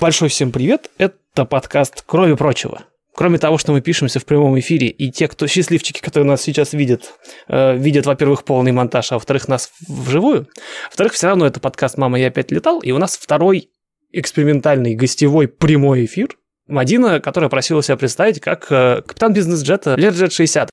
Большой всем привет. Это подкаст «Кроме прочего». Кроме того, что мы пишемся в прямом эфире, и те, кто счастливчики, которые нас сейчас видят, э, видят, во-первых, полный монтаж, а во-вторых, нас вживую. Во-вторых, все равно это подкаст «Мама, я опять летал», и у нас второй экспериментальный гостевой прямой эфир. Мадина, которая просила себя представить как э, капитан бизнес-джета Learjet 60.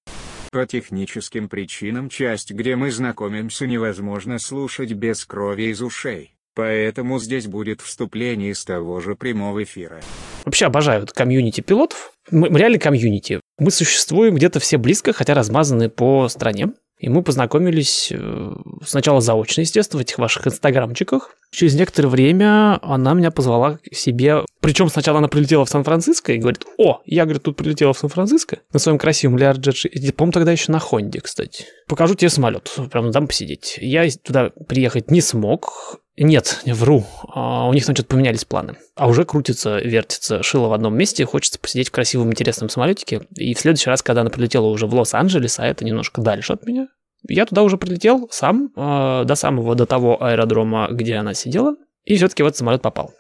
По техническим причинам часть, где мы знакомимся, невозможно слушать без крови из ушей. Поэтому здесь будет вступление из того же прямого эфира. Вообще обожаю комьюнити пилотов. Мы, мы реально комьюнити. Мы существуем где-то все близко, хотя размазаны по стране. И мы познакомились э, сначала заочно, естественно, в этих ваших инстаграмчиках. Через некоторое время она меня позвала к себе. Причем сначала она прилетела в Сан-Франциско и говорит, о, я, говорит, тут прилетела в Сан-Франциско на своем красивом Learjet. По-моему, тогда еще на Хонде, кстати. Покажу тебе самолет, прям дам посидеть. Я туда приехать не смог, нет, не вру. А, у них, значит, поменялись планы. А уже крутится, вертится, шило в одном месте. Хочется посидеть в красивом, интересном самолетике. И в следующий раз, когда она прилетела уже в Лос-Анджелес, а это немножко дальше от меня, я туда уже прилетел сам, э, до самого, до того аэродрома, где она сидела, и все-таки в этот самолет попал.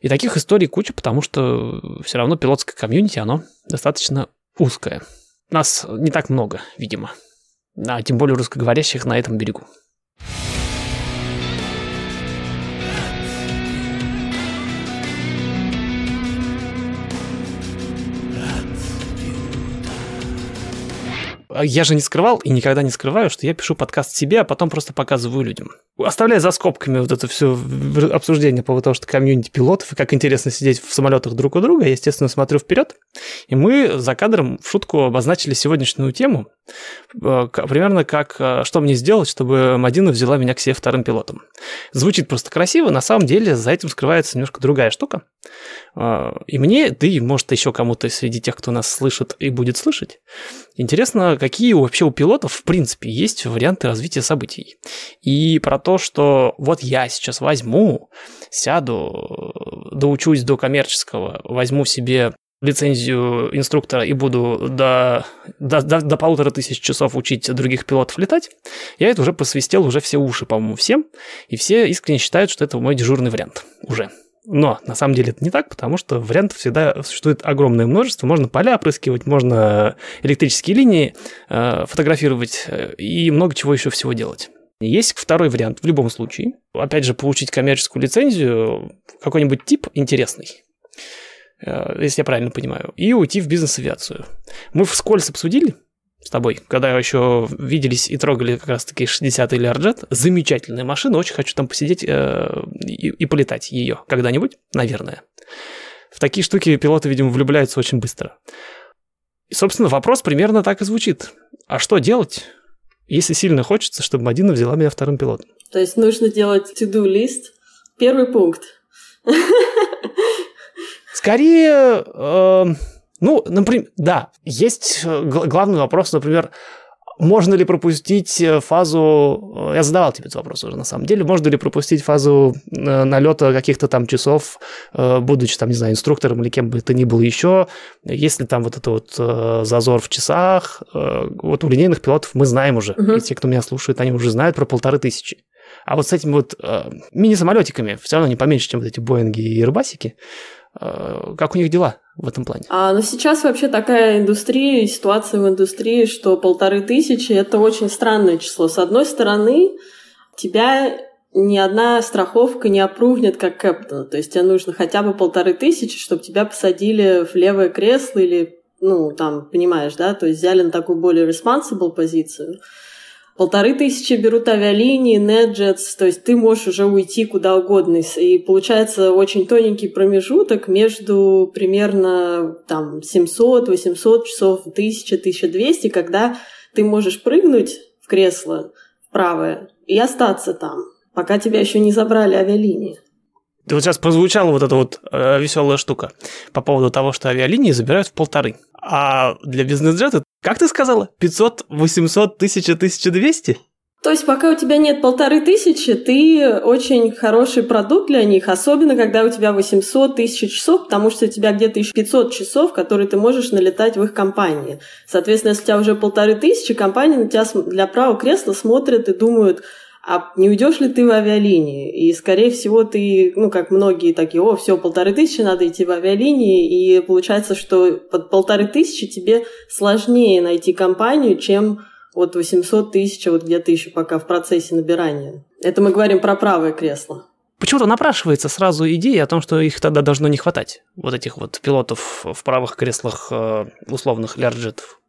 И таких историй куча, потому что все равно пилотское комьюнити, оно достаточно узкое. Нас не так много, видимо. А тем более русскоговорящих на этом берегу. Я же не скрывал и никогда не скрываю, что я пишу подкаст себе, а потом просто показываю людям. Оставляя за скобками вот это все обсуждение по поводу того, что комьюнити пилотов и как интересно сидеть в самолетах друг у друга, я, естественно, смотрю вперед. И мы за кадром в шутку обозначили сегодняшнюю тему. Э, примерно как э, «Что мне сделать, чтобы Мадина взяла меня к себе вторым пилотом?» Звучит просто красиво, на самом деле за этим скрывается немножко другая штука. Э, и мне, да и может еще кому-то среди тех, кто нас слышит и будет слышать, интересно, какие вообще у пилотов в принципе есть варианты развития событий. И про то, что вот я сейчас возьму, сяду, доучусь до коммерческого, возьму себе лицензию инструктора и буду до, до, до, до полутора тысяч часов учить других пилотов летать, я это уже посвистел уже все уши, по-моему, всем, и все искренне считают, что это мой дежурный вариант уже. Но на самом деле это не так, потому что вариантов всегда существует огромное множество. Можно поля опрыскивать, можно электрические линии э, фотографировать э, и много чего еще всего делать. Есть второй вариант в любом случае. Опять же, получить коммерческую лицензию, какой-нибудь тип интересный, если я правильно понимаю, и уйти в бизнес-авиацию. Мы вскользь обсудили с тобой, когда еще виделись и трогали как раз-таки 60-й Learjet. Замечательная машина, очень хочу там посидеть э, и, и полетать ее когда-нибудь, наверное. В такие штуки пилоты, видимо, влюбляются очень быстро. И, собственно, вопрос примерно так и звучит. А что делать, если сильно хочется, чтобы Мадина взяла меня вторым пилотом. То есть нужно делать to-do лист. Первый пункт. Скорее, э, ну, например, да, есть э, главный вопрос, например, можно ли пропустить э, фазу... Э, я задавал тебе этот вопрос уже, на самом деле. Можно ли пропустить фазу налета каких-то там часов, будучи там, не знаю, инструктором или кем бы то ни было еще, если там вот это вот зазор в часах. Вот у линейных пилотов мы знаем уже, uh-huh. и те, кто меня слушает, они уже знают про полторы тысячи. А вот с этими вот э, мини-самолетиками, все равно не поменьше, чем вот эти Боинги и Рыбасики, э, как у них дела? в этом плане? А, ну, сейчас вообще такая индустрия, ситуация в индустрии, что полторы тысячи – это очень странное число. С одной стороны, тебя ни одна страховка не опрувнет как кэптон. То есть тебе нужно хотя бы полторы тысячи, чтобы тебя посадили в левое кресло или, ну, там, понимаешь, да, то есть взяли на такую более responsible позицию полторы тысячи берут авиалинии, NetJets, то есть ты можешь уже уйти куда угодно. И получается очень тоненький промежуток между примерно там 700-800 часов, 1000-1200, когда ты можешь прыгнуть в кресло правое и остаться там, пока тебя еще не забрали авиалинии. Вот сейчас прозвучала вот эта вот э, веселая штука по поводу того, что авиалинии забирают в полторы. А для бизнес-джета, как ты сказала, 500, 800, 1000, 1200? То есть пока у тебя нет полторы тысячи, ты очень хороший продукт для них, особенно когда у тебя 800 тысяч часов, потому что у тебя где-то еще 500 часов, которые ты можешь налетать в их компании. Соответственно, если у тебя уже полторы тысячи, компания на тебя для правого кресла смотрят и думают, а не уйдешь ли ты в авиалинии? И, скорее всего, ты, ну, как многие такие, о, все, полторы тысячи, надо идти в авиалинии, и получается, что под полторы тысячи тебе сложнее найти компанию, чем вот 800 тысяч, вот где-то еще пока в процессе набирания. Это мы говорим про правое кресло. Почему-то напрашивается сразу идея о том, что их тогда должно не хватать, вот этих вот пилотов в правых креслах э, условных лярджетов.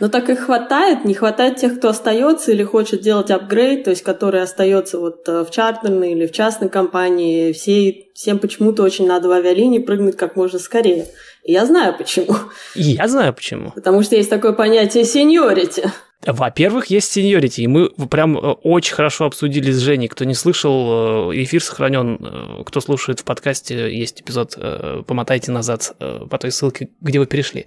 Но так их хватает, не хватает тех, кто остается или хочет делать апгрейд, то есть который остается вот э, в чартерной или в частной компании. Все, всем почему-то очень надо в авиалинии прыгнуть как можно скорее. И я знаю почему. И я знаю почему. Потому что есть такое понятие сеньорити. Во-первых, есть сеньорити, и мы прям э, очень хорошо обсудили с Женей. Кто не слышал, э, эфир сохранен. Э, кто слушает в подкасте, есть эпизод «Помотайте назад» по той ссылке, где вы перешли.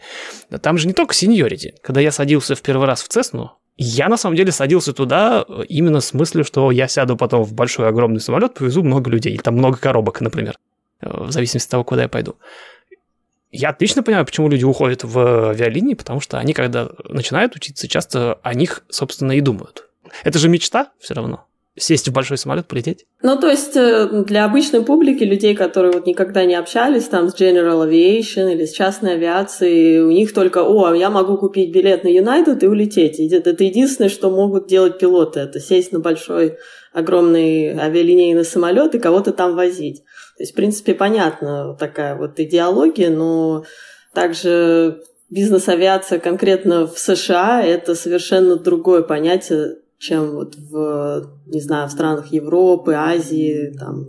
Там же не только сеньорити. Когда я садился в первый раз в Цесну, я на самом деле садился туда именно с мыслью, что я сяду потом в большой огромный самолет, повезу много людей, или там много коробок, например, в зависимости от того, куда я пойду. Я отлично понимаю, почему люди уходят в авиалинии, потому что они, когда начинают учиться, часто о них, собственно, и думают. Это же мечта все равно сесть в большой самолет, полететь? Ну, то есть э, для обычной публики, людей, которые вот никогда не общались там с General Aviation или с частной авиацией, у них только, о, я могу купить билет на United и улететь. Это единственное, что могут делать пилоты, это сесть на большой, огромный авиалинейный самолет и кого-то там возить. То есть, в принципе, понятна такая вот идеология, но также бизнес-авиация конкретно в США – это совершенно другое понятие, чем вот в, не знаю, в странах Европы, Азии, там,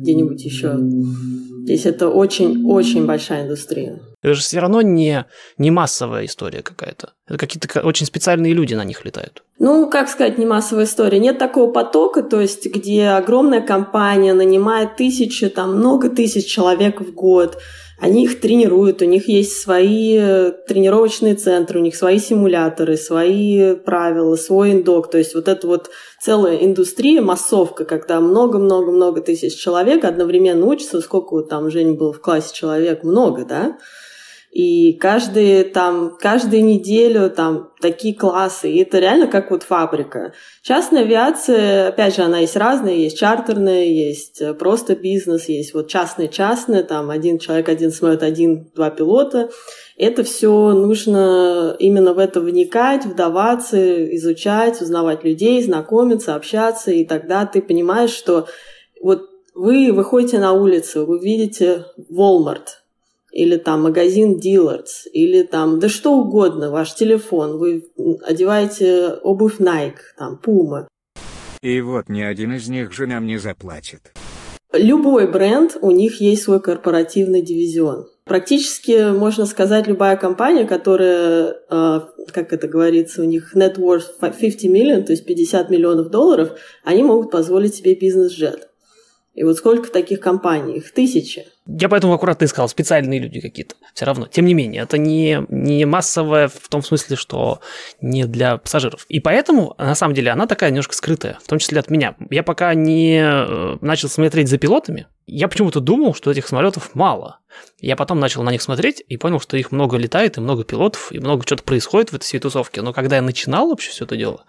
где-нибудь еще. Здесь это очень-очень большая индустрия. Это же все равно не, не массовая история какая-то. Это какие-то очень специальные люди на них летают. Ну, как сказать, не массовая история. Нет такого потока, то есть где огромная компания нанимает тысячи, там много тысяч человек в год, они их тренируют, у них есть свои э, тренировочные центры, у них свои симуляторы, свои правила, свой индок. То есть вот это вот целая индустрия, массовка, когда много-много-много тысяч человек одновременно учатся. Сколько там, Жень, был в классе человек? Много, да? И каждые, там, каждую неделю там такие классы. И это реально как вот фабрика. Частная авиация, опять же, она есть разная. Есть чартерная, есть э, просто бизнес, есть вот частная-частная. Там один человек, один самолет, один-два пилота. Это все нужно именно в это вникать, вдаваться, изучать, узнавать людей, знакомиться, общаться. И тогда ты понимаешь, что вот вы выходите на улицу, вы видите Walmart – или там магазин Dillard's, или там, да что угодно, ваш телефон, вы одеваете обувь Nike, там, Puma. И вот ни один из них же нам не заплатит. Любой бренд, у них есть свой корпоративный дивизион. Практически, можно сказать, любая компания, которая, э, как это говорится, у них net worth 50 миллион, то есть 50 миллионов долларов, они могут позволить себе бизнес-джет. И вот сколько таких компаний? Их тысячи. Я поэтому аккуратно и сказал, специальные люди какие-то. Все равно. Тем не менее, это не, не массовое в том смысле, что не для пассажиров. И поэтому, на самом деле, она такая немножко скрытая, в том числе от меня. Я пока не э, начал смотреть за пилотами, я почему-то думал, что этих самолетов мало. Я потом начал на них смотреть и понял, что их много летает, и много пилотов, и много чего-то происходит в этой всей тусовке. Но когда я начинал вообще все это дело,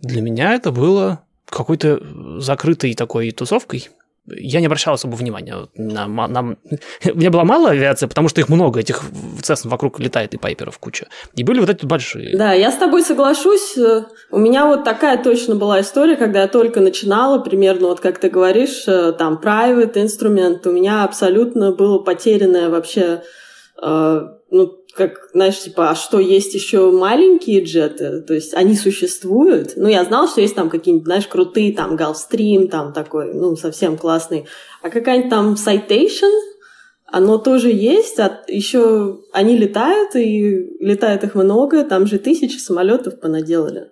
для меня это было какой-то закрытой такой тусовкой, я не обращал особо внимания на, на... У меня было мало авиации, потому что их много, этих Цесн вокруг летает и Пайперов куча. И были вот эти большие. Да, я с тобой соглашусь. У меня вот такая точно была история, когда я только начинала, примерно вот как ты говоришь, э, там, private инструмент, у меня абсолютно было потерянное вообще э, ну, как, знаешь, типа, а что, есть еще маленькие джеты? То есть они существуют? Ну, я знала, что есть там какие-нибудь, знаешь, крутые, там, Gulfstream, там такой, ну, совсем классный. А какая-нибудь там Citation, оно тоже есть, а еще они летают, и летает их много, там же тысячи самолетов понаделали.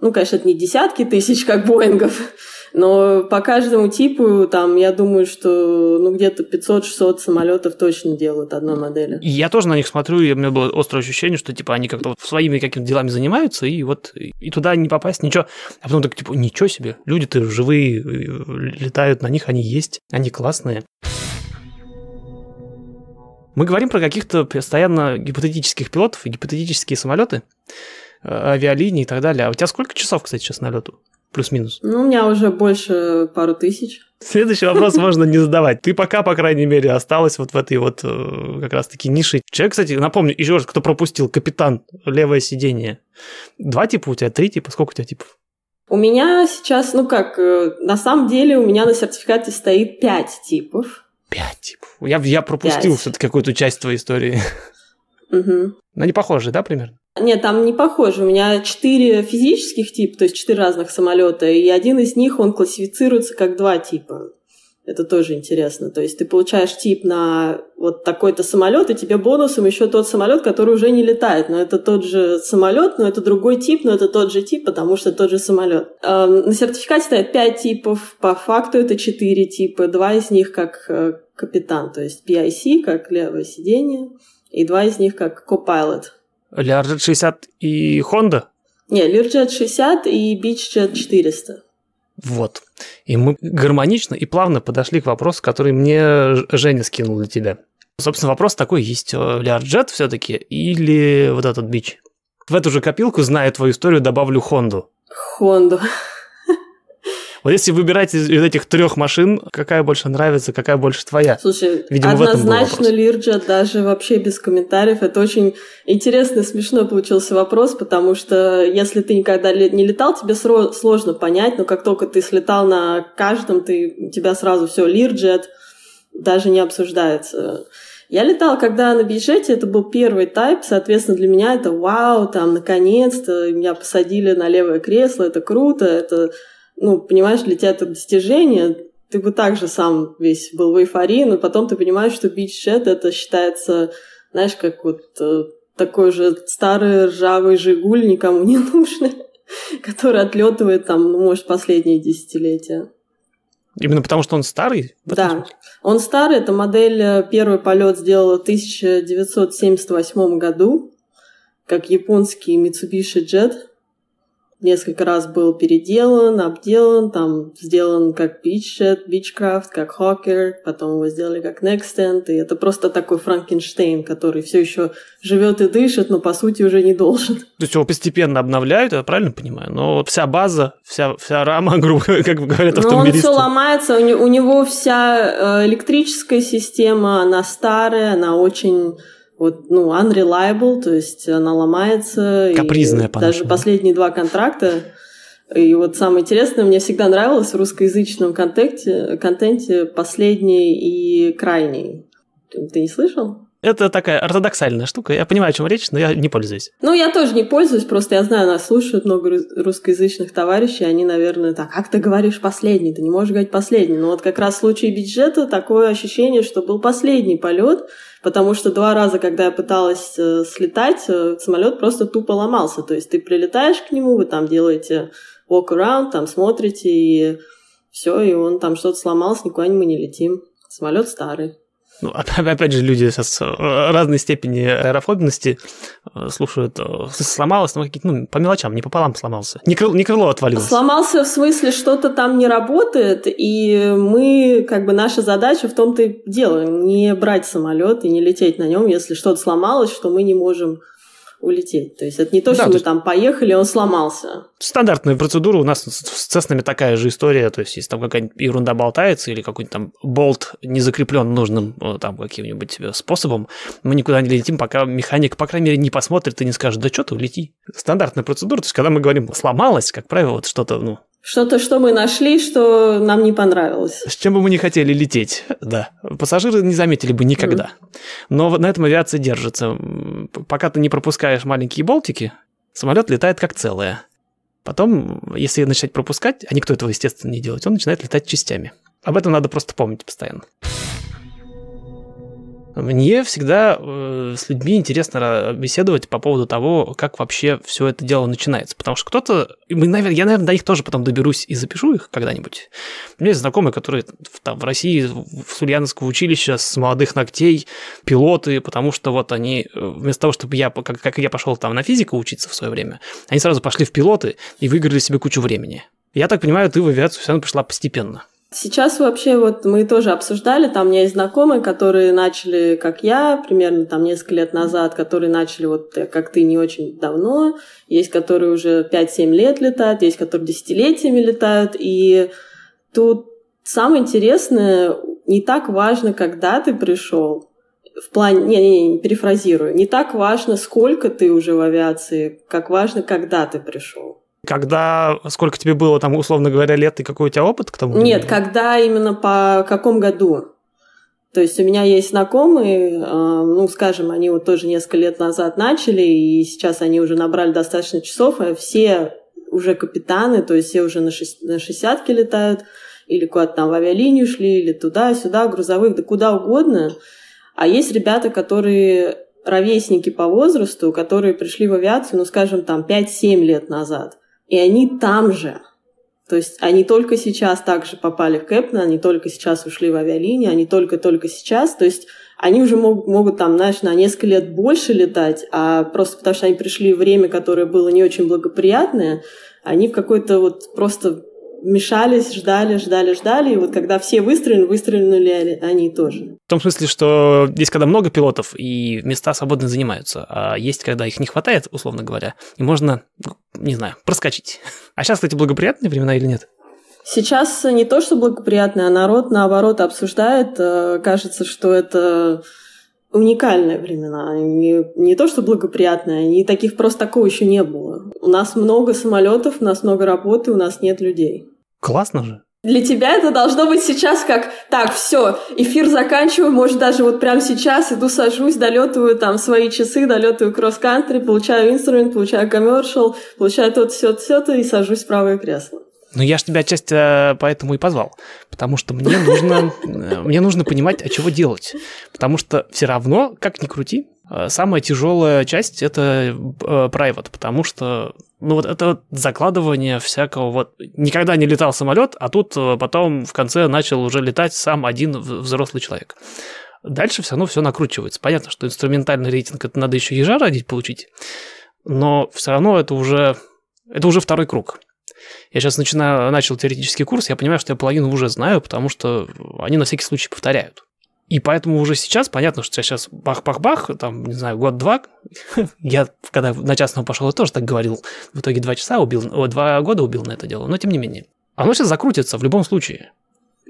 Ну, конечно, это не десятки тысяч, как Боингов, но по каждому типу, там, я думаю, что ну, где-то 500-600 самолетов точно делают одной модели. Я тоже на них смотрю, и у меня было острое ощущение, что типа они как-то вот своими какими-то делами занимаются, и вот и туда не попасть, ничего. А потом так, типа, ничего себе, люди-то живые, летают на них, они есть, они классные. Мы говорим про каких-то постоянно гипотетических пилотов и гипотетические самолеты, э, авиалинии и так далее. А у тебя сколько часов, кстати, сейчас на лету? Плюс-минус. Ну, у меня уже больше пару тысяч. Следующий вопрос можно не задавать. Ты пока, по крайней мере, осталась вот в этой вот э, как раз-таки нише. Человек, кстати, напомню, еще раз, кто пропустил, капитан, левое сиденье. Два типа у тебя, три типа, сколько у тебя типов? У меня сейчас, ну как, э, на самом деле у меня на сертификате стоит пять типов. Пять типов. Я, я пропустил все-таки какую-то часть твоей истории. Мгм. Но они похожи, да, примерно? Нет, там не похоже. У меня четыре физических типа, то есть четыре разных самолета, и один из них, он классифицируется как два типа. Это тоже интересно. То есть ты получаешь тип на вот такой-то самолет, и тебе бонусом еще тот самолет, который уже не летает. Но это тот же самолет, но это другой тип, но это тот же тип, потому что тот же самолет. Эм, На сертификате стоят пять типов, по факту это четыре типа. Два из них как э, капитан, то есть PIC, как левое сиденье, и два из них как copilot. Learjet 60 и Honda? Не, Learjet 60 и Beachjet 400. Вот. И мы гармонично и плавно подошли к вопросу, который мне Женя скинул для тебя. Собственно, вопрос такой, есть э, Learjet все-таки или вот этот бич? В эту же копилку, зная твою историю, добавлю Хонду. Хонду. Вот если выбирать из, из этих трех машин, какая больше нравится, какая больше твоя? Слушай, Видимо, однозначно. Learjet, даже вообще без комментариев. Это очень интересный, смешной получился вопрос, потому что если ты никогда не летал, тебе сложно понять, но как только ты слетал на каждом, ты, у тебя сразу все Learjet, даже не обсуждается. Я летала, когда на бюджете, это был первый тайп, соответственно, для меня это вау, там, наконец-то меня посадили на левое кресло, это круто, это, ну, понимаешь, для тебя это достижение, ты бы также сам весь был в эйфории, но потом ты понимаешь, что бич-чет это считается, знаешь, как вот э, такой же старый ржавый «Жигуль», никому не нужный, который отлетывает там, ну, может, последние десятилетия. Именно потому, что он старый? Да. смысле? Он старый, эта модель э, первый полет сделала в 1978 году, как японский Mitsubishi Jet. Несколько раз был переделан, обделан, там сделан как Beachjet, Beechcraft, как Hawker, потом его сделали как Nextend, и это просто такой Франкенштейн, который все еще живет и дышит, но по сути уже не должен. То есть его постепенно обновляют, я правильно понимаю? Но вся база, вся, вся рама, грубо как говорят Но он автомобилисты. все ломается, у него вся э, электрическая система, она старая, она очень вот, ну, unreliable, то есть она ломается. Капризная Даже по-нашему. последние два контракта. И вот самое интересное, мне всегда нравилось в русскоязычном контенте, контенте последний и крайний. Ты не слышал? Это такая ортодоксальная штука. Я понимаю, о чем речь, но я не пользуюсь. Ну, я тоже не пользуюсь, просто я знаю, нас слушают много рус- русскоязычных товарищей, они, наверное, так, как ты говоришь последний, ты не можешь говорить последний. Но вот как раз в случае бюджета такое ощущение, что был последний полет, потому что два раза, когда я пыталась э, слетать, э, самолет просто тупо ломался. То есть ты прилетаешь к нему, вы там делаете walk around, там смотрите, и все, и он там что-то сломался, никуда мы не летим. Самолет старый. Ну, опять опять же, люди сейчас э, разной степени аэрофобности э, слушают. э, Сломалось, ну, какие-то, ну, по мелочам, не пополам сломался. Не, крыл- не крыло отвалилось. Сломался в смысле, что-то там не работает, и мы, как бы, наша задача в том-то и дело, не брать самолет и не лететь на нем, если что-то сломалось, что мы не можем улететь. То есть это не то, Да, что то мы есть- там поехали, он сломался. Стандартная процедура у нас с с Цеснами такая же история, то есть если там какая-нибудь ерунда болтается или какой-нибудь там болт не закреплен нужным э, там каким-нибудь э, способом, мы никуда не летим, пока механик, по крайней мере, не посмотрит и не скажет, да что ты, улети. Стандартная процедура, то есть когда мы говорим сломалось, как правило, вот что-то, ну, Что-то, что мы нашли, что нам не понравилось. с чем бы мы не хотели лететь, да, пассажиры не заметили бы никогда. Но вот на этом авиация держится. Пока ты не пропускаешь маленькие болтики, самолет летает как целое. Потом, если начать пропускать, а никто этого, естественно, не делает, он начинает летать частями. Об этом надо просто помнить постоянно. Мне всегда э, с людьми интересно беседовать по поводу того, как вообще все это дело начинается. Потому что кто-то, мы, навер- я, наверное, до них тоже потом доберусь и запишу их когда-нибудь. У меня есть знакомые, которые там, в России, в Ульяновском училище с молодых ногтей, пилоты, потому что вот они, э, вместо того, чтобы я, как, как я пошел там на физику учиться в свое время, они сразу пошли в пилоты и выиграли себе кучу времени. Я так понимаю, ты в авиацию все равно пришла постепенно. Сейчас вообще вот мы тоже обсуждали, там у меня есть знакомые, которые начали, как я, примерно там несколько лет назад, которые начали вот э, как ты не очень давно, есть которые уже 5-7 лет летают, есть которые десятилетиями летают, и тут самое интересное, не так важно, когда ты пришел, в плане, не, не, не, перефразирую, не так важно, сколько ты уже в авиации, как важно, когда ты пришел. Когда, сколько тебе было, там, условно говоря, лет и какой у тебя опыт к тому? Нет, когда именно по каком году. То есть у меня есть знакомые, а, ну, скажем, они вот тоже несколько лет назад начали, и сейчас они уже набрали достаточно часов, а все уже капитаны, то есть все уже на, шесть, на шестьдесятке летают, или куда-то там в авиалинию шли, или туда-сюда, грузовых, да куда угодно. А есть ребята, которые ровесники по возрасту, которые пришли в авиацию, ну, скажем, там 5-7 лет назад. И они там же. То есть они только сейчас также попали в Кэпна, они только сейчас ушли в авиалинии, они только-только сейчас. То есть они уже могут, могут там, знаешь, на несколько лет больше летать, а просто потому что они пришли в время, которое было не очень благоприятное, они в какой-то вот просто мешались, ждали, ждали, ждали, и вот когда все выстрелили, выстрелили они тоже. В том смысле, что есть когда много пилотов, и места свободно занимаются, а есть когда их не хватает, условно говоря, и можно, ну, не знаю, проскочить. А сейчас, кстати, благоприятные времена или нет? Сейчас не то, что благоприятные, а народ, наоборот, обсуждает. Э, кажется, что это уникальные времена. Не, не то, что благоприятные, не таких просто такого еще не было. У нас много самолетов, у нас много работы, у нас нет людей. Классно же. Для тебя это должно быть сейчас как, так, все, эфир заканчиваю, может, даже вот прямо сейчас иду сажусь, долетываю там свои часы, долетываю кросс-кантри, получаю инструмент, получаю коммершал, получаю то все все то и сажусь в правое кресло. Ну, я же тебя отчасти э, поэтому и позвал, потому что мне нужно, э, мне нужно понимать, а чего делать. Потому что все равно, как ни крути, э, самая тяжелая часть – это private, потому что ну вот это закладывание всякого вот... Никогда не летал самолет, а тут потом в конце начал уже летать сам один взрослый человек. Дальше все равно все накручивается. Понятно, что инструментальный рейтинг это надо еще ежа родить получить, но все равно это уже это уже второй круг. Я сейчас начинаю, начал теоретический курс, я понимаю, что я половину уже знаю, потому что они на всякий случай повторяют. И поэтому уже сейчас понятно, что я сейчас бах-бах-бах, там, не знаю, год-два. я, когда на частного пошел, тоже так говорил. В итоге два часа убил, о, два года убил на это дело, но тем не менее. Оно сейчас закрутится в любом случае.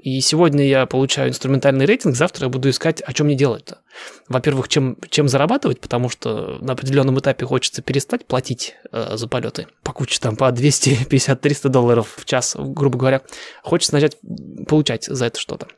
И сегодня я получаю инструментальный рейтинг, завтра я буду искать, а чем мне делать-то. Во-первых, чем, чем зарабатывать, потому что на определенном этапе хочется перестать платить э, за полеты по куче там по 250-300 долларов в час, грубо говоря. Хочется начать получать за это что-то.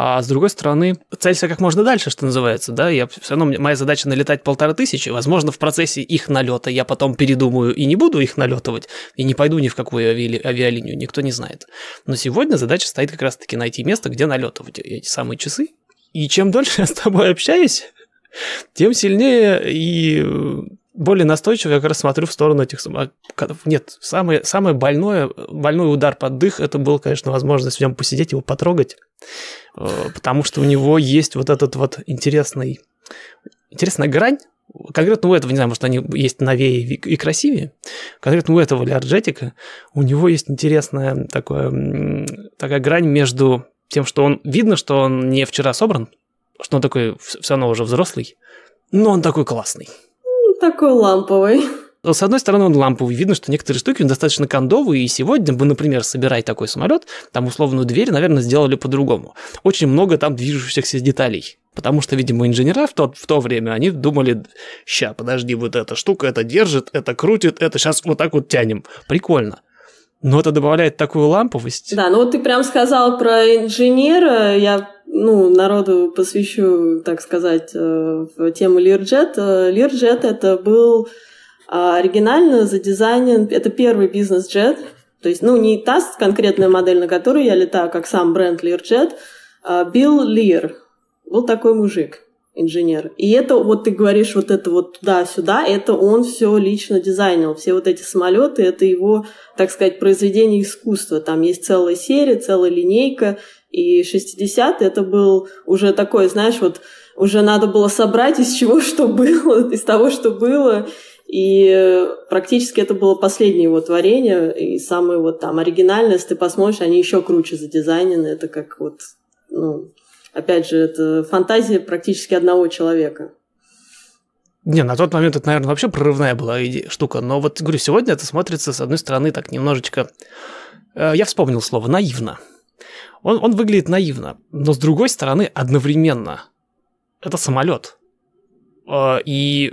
А с другой стороны, целься как можно дальше, что называется, да, я все равно, моя задача налетать полторы тысячи, возможно, в процессе их налета я потом передумаю и не буду их налетывать, и не пойду ни в какую ави- авиалинию, никто не знает. Но сегодня задача стоит как раз-таки найти место, где налетывать эти самые часы, и чем дольше я с тобой общаюсь, тем сильнее и более настойчиво я как раз смотрю в сторону этих самолетов. Нет, самое, самое больное, больной удар под дых, это был, конечно, возможность в нем посидеть, его потрогать, э, потому что у него есть вот этот вот интересный, интересная грань, конкретно у этого, не знаю, может, они есть новее и красивее, конкретно у этого леарджетика у него есть интересная такая, такая грань между тем, что он видно, что он не вчера собран, что он такой все равно уже взрослый, но он такой классный. Такой ламповый. С одной стороны, он ламповый. Видно, что некоторые штуки достаточно кондовые, и сегодня бы, например, собирая такой самолет, там условную дверь, наверное, сделали по-другому. Очень много там движущихся деталей. Потому что, видимо, инженера в то, в то время, они думали, ща, подожди, вот эта штука, это держит, это крутит, это сейчас вот так вот тянем. Прикольно. Но это добавляет такую ламповость. Да, ну вот ты прям сказал про инженера. Я ну, народу посвящу, так сказать, э, тему Learjet. Э, Learjet это был а, оригинально задизайнен, это первый бизнес-джет, то есть, ну, не та конкретная модель, на которой я летаю, как сам бренд Learjet, а Билл Лир был такой мужик инженер. И это, вот ты говоришь, вот это вот туда-сюда, это он все лично дизайнил. Все вот эти самолеты, это его, так сказать, произведение искусства. Там есть целая серия, целая линейка. И 60 это был уже такой, знаешь, вот уже надо было собрать из чего что было, из того, что было. И практически это было последнее его творение, и самое вот там оригинальное, если ты посмотришь, они еще круче задизайнены. Это как вот, ну, опять же, это фантазия практически одного человека. Не, на тот момент это, наверное, вообще прорывная была идея, штука. Но вот, говорю, сегодня это смотрится, с одной стороны, так немножечко... Э, я вспомнил слово «наивно». Он, он выглядит наивно, но с другой стороны, одновременно. Это самолет. Э, и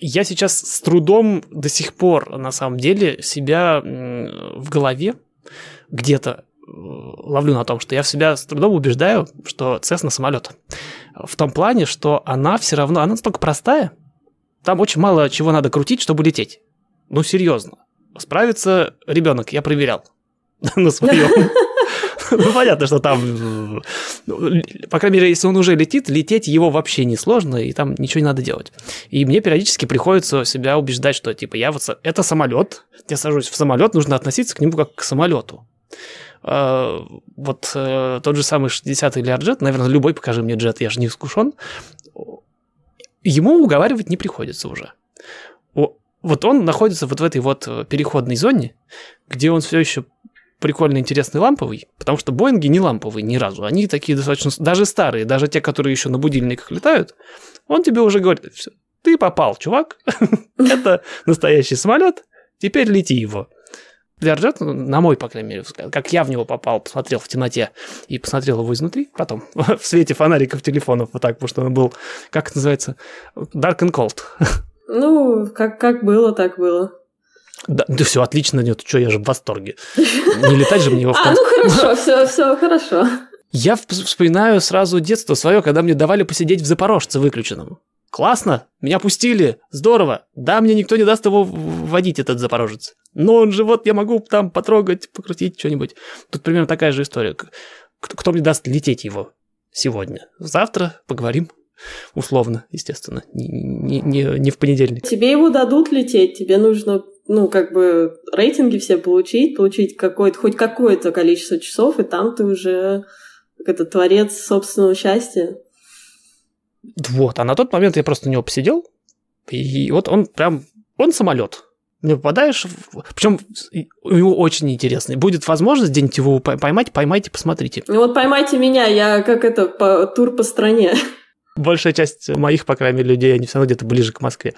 я сейчас с трудом до сих пор, на самом деле, себя в голове где-то э, ловлю на том, что я в себя с трудом убеждаю, что Цесна самолет. В том плане, что она все равно, она настолько простая, там очень мало чего надо крутить, чтобы лететь. Ну, серьезно. Справится ребенок, я проверял на своем. Ну, понятно, что там, ну, по крайней мере, если он уже летит, лететь его вообще не сложно, и там ничего не надо делать. И мне периодически приходится себя убеждать, что, типа, я вот, это самолет, я сажусь в самолет, нужно относиться к нему как к самолету. А, вот э, тот же самый 60-й Learjet, наверное, любой покажи мне джет, я же не искушен, ему уговаривать не приходится уже. Вот он находится вот в этой вот э, переходной зоне, где он все еще прикольно интересный ламповый, потому что Боинги не ламповые ни разу. Они такие достаточно, даже старые, даже те, которые еще на будильниках летают, он тебе уже говорит, все, ты попал, чувак, это настоящий самолет, теперь лети его. Learjet, на мой, по крайней мере, взгляд, как я в него попал, посмотрел в темноте и посмотрел его изнутри, потом в свете фонариков телефонов, вот так, потому что он был, как это называется, dark and cold. Ну, как, как было, так было. Да, да все отлично, нет, что, я же в восторге. Не летать же мне его в А, ну хорошо, все, все хорошо. Я вспоминаю сразу детство свое, когда мне давали посидеть в Запорожце выключенном. Классно, меня пустили, здорово. Да, мне никто не даст его водить, этот Запорожец. Но он же вот, я могу там потрогать, покрутить что-нибудь. Тут примерно такая же история. Кто мне даст лететь его сегодня? Завтра поговорим. Условно, естественно, не, не, не в понедельник. Тебе его дадут лететь, тебе нужно ну, как бы рейтинги все получить, получить какое-то, хоть какое-то количество часов, и там ты уже как это творец собственного счастья. Вот, а на тот момент я просто на него посидел, и вот он прям, он самолет. Не попадаешь, в... причем у него очень интересный. Будет возможность где-нибудь его поймать, поймайте, посмотрите. Ну вот поймайте меня, я как это, по, тур по стране. Большая часть моих, по крайней мере, людей, они все равно где-то ближе к Москве.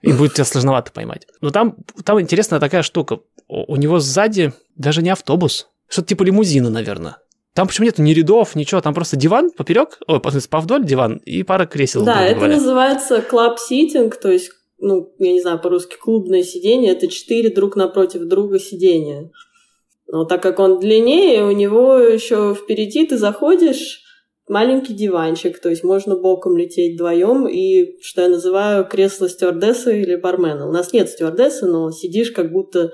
И будет тебя сложновато поймать. Но там, там интересная такая штука. У него сзади даже не автобус. Что-то типа лимузина, наверное. Там почему нет ни рядов, ничего, там просто диван поперек, ой, повдоль диван и пара кресел. Да, это говоря. называется club sitting, то есть, ну, я не знаю, по-русски клубное сидение, это четыре друг напротив друга сидения. Но так как он длиннее, у него еще впереди ты заходишь, маленький диванчик, то есть можно боком лететь вдвоем, и что я называю кресло стюардессы или бармена. У нас нет стюардессы, но сидишь как будто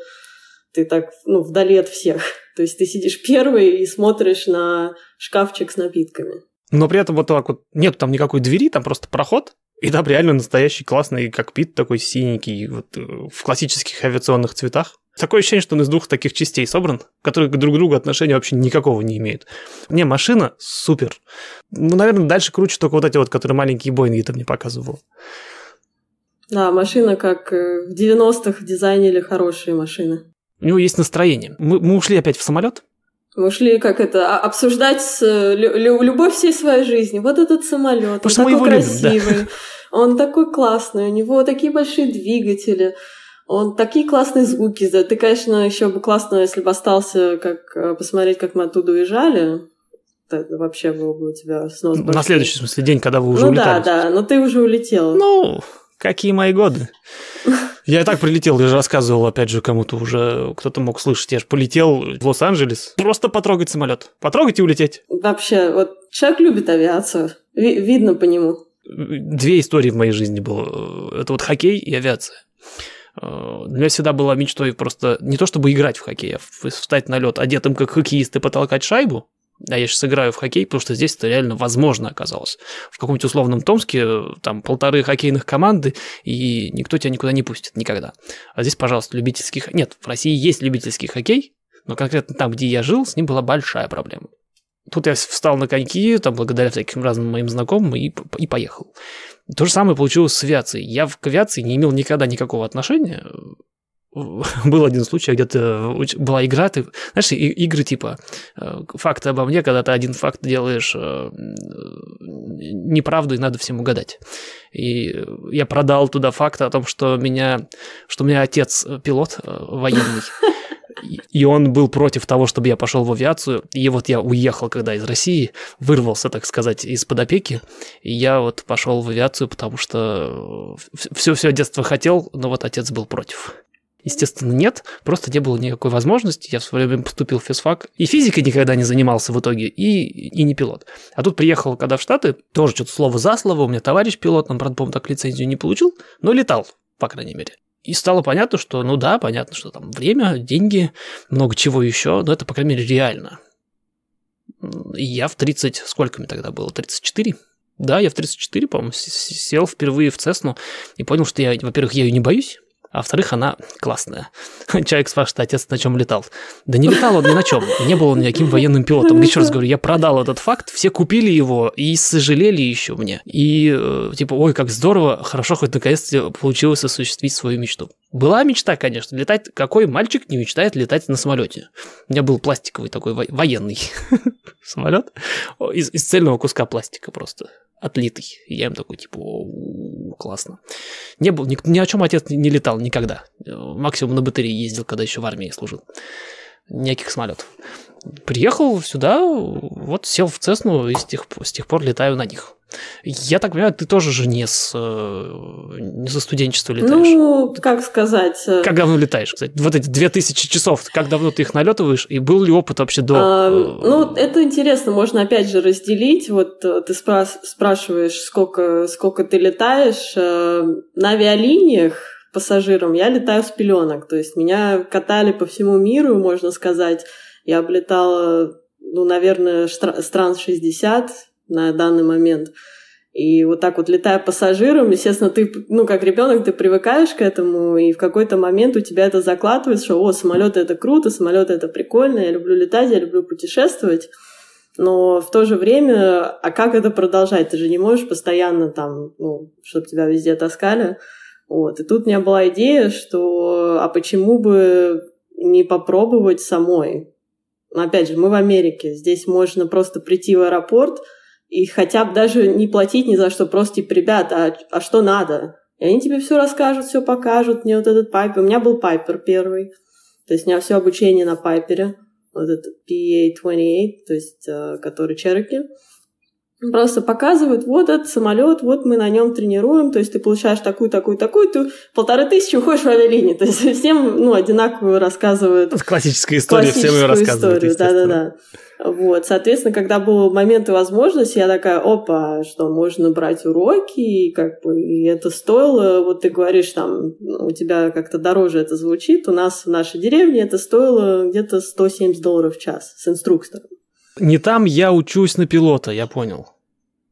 ты так, ну, вдали от всех. То есть ты сидишь первый и смотришь на шкафчик с напитками. Но при этом вот так вот нет там никакой двери, там просто проход, и там реально настоящий классный кокпит такой синенький, вот, э, в классических авиационных цветах. Такое ощущение, что он из двух таких частей собран, которые друг к другу отношения вообще никакого не имеют. Не, машина супер. Ну, наверное, дальше круче только вот эти вот, которые маленькие Боинги там мне показывал. Да, машина как э, в 90-х дизайнили хорошие машины. У него есть настроение. Мы, мы ушли опять в самолет. Мы ушли, как это, а, обсуждать э, лю- любовь всей своей жизни. Вот этот самолет, он такой красивый, любим, да. он такой классный, у него такие большие двигатели. Он такие классные звуки издает. Ты, конечно, еще бы классно, если бы остался, как э, посмотреть, как мы оттуда уезжали. Это вообще был бы у тебя снос На следующий, в смысле, день, когда вы уже ну, улетали. Ну да, да, но ты уже улетел. Ну, какие мои годы. Я и так прилетел, я же рассказывал, опять же, кому-то уже, кто-то мог слышать. Я же полетел в Лос-Анджелес. Просто потрогать самолет. Потрогать и улететь. Вообще, вот человек любит авиацию. Ви- видно по нему. Две истории в моей жизни было. Это вот хоккей и авиация. Э, для меня всегда была мечтой просто не то чтобы играть в хоккей, а встать на лед одетым как хоккеист и потолкать шайбу. А я сейчас играю в хоккей, потому что здесь это реально возможно оказалось. В каком-нибудь условном Томске э, там полторы хоккейных команды, и никто тебя никуда не пустит никогда. А здесь, пожалуйста, любительский... Нет, в России есть любительский хоккей, но конкретно там, где я жил, с ним была большая проблема. Тут я встал на коньки, там, благодаря всяким разным моим знакомым, и, и поехал. То же самое получилось с авиацией. Я к авиации не имел никогда никакого отношения. Был один случай, где-то была игра, ты, знаешь, игры типа э, факты обо мне, когда ты один факт делаешь э, неправду и надо всем угадать. И я продал туда факт о том, что меня, что у меня отец пилот э, военный. И он был против того, чтобы я пошел в авиацию. И вот я уехал, когда из России, вырвался, так сказать, из-под опеки. И я вот пошел в авиацию, потому что все-все детство хотел, но вот отец был против. Естественно, нет, просто не было никакой возможности. Я в свое время поступил в физфак, и физикой никогда не занимался в итоге, и, и не пилот. А тут приехал, когда в Штаты, тоже что-то слово за слово, у меня товарищ пилот, он, правда, по так лицензию не получил, но летал, по крайней мере. И стало понятно, что, ну да, понятно, что там время, деньги, много чего еще, но это, по крайней мере, реально. И я в 30, сколько мне тогда было, 34? Да, я в 34, по-моему, сел впервые в Цесну и понял, что я, во-первых, я ее не боюсь, а во-вторых, она классная. Человек спрашивает, отец на чем летал? Да не летал он ни на чем, не был он никаким военным пилотом. Еще раз говорю, я продал этот факт, все купили его и сожалели еще мне. И э, типа, ой, как здорово, хорошо, хоть наконец-то получилось осуществить свою мечту. Была мечта, конечно, летать. Какой мальчик не мечтает летать на самолете? У меня был пластиковый такой военный самолет из, из цельного куска пластика просто отлитый. Я им такой, типа, классно. Не был, ни, ни о чем отец не летал никогда. Максимум на батарее ездил, когда еще в армии служил. Никаких самолетов. Приехал сюда, вот сел в Цесну и с тех, с тех пор летаю на них. Я так понимаю, ты тоже же не с, э, не со студенчества летаешь. Ну, как сказать... Э, как давно летаешь, кстати? Вот эти две тысячи часов, как давно ты их налетываешь, и был ли опыт вообще до... А, ну, это интересно, можно опять же разделить. Вот ты спрас- спрашиваешь, сколько, сколько ты летаешь. На авиалиниях пассажирам я летаю с пеленок, то есть меня катали по всему миру, можно сказать. Я облетала, ну, наверное, стран 60, на данный момент. И вот так вот летая пассажиром, естественно, ты, ну, как ребенок, ты привыкаешь к этому, и в какой-то момент у тебя это закладывается, что, о, самолеты это круто, самолеты это прикольно, я люблю летать, я люблю путешествовать. Но в то же время, а как это продолжать? Ты же не можешь постоянно там, ну, чтобы тебя везде таскали. Вот. И тут у меня была идея, что а почему бы не попробовать самой? Опять же, мы в Америке. Здесь можно просто прийти в аэропорт – и хотя бы даже не платить ни за что, просто типа, ребята, а, а что надо? И они тебе все расскажут, все покажут. Мне вот этот пайпер. У меня был пайпер первый. То есть у меня все обучение на пайпере. Вот этот PA-28, то есть э, который Чероки. Просто показывают, вот этот самолет, вот мы на нем тренируем, то есть ты получаешь такую, такую, такую, ты полторы тысячи уходишь в авиалинии. То есть всем ну, одинаково рассказывают. Классическая история, всем ее рассказывают. Историю, да-да-да. Вот, соответственно, когда был момент и возможность, я такая, опа, что можно брать уроки, и как бы и это стоило, вот ты говоришь, там, у тебя как-то дороже это звучит, у нас в нашей деревне это стоило где-то 170 долларов в час с инструктором. Не там я учусь на пилота, я понял.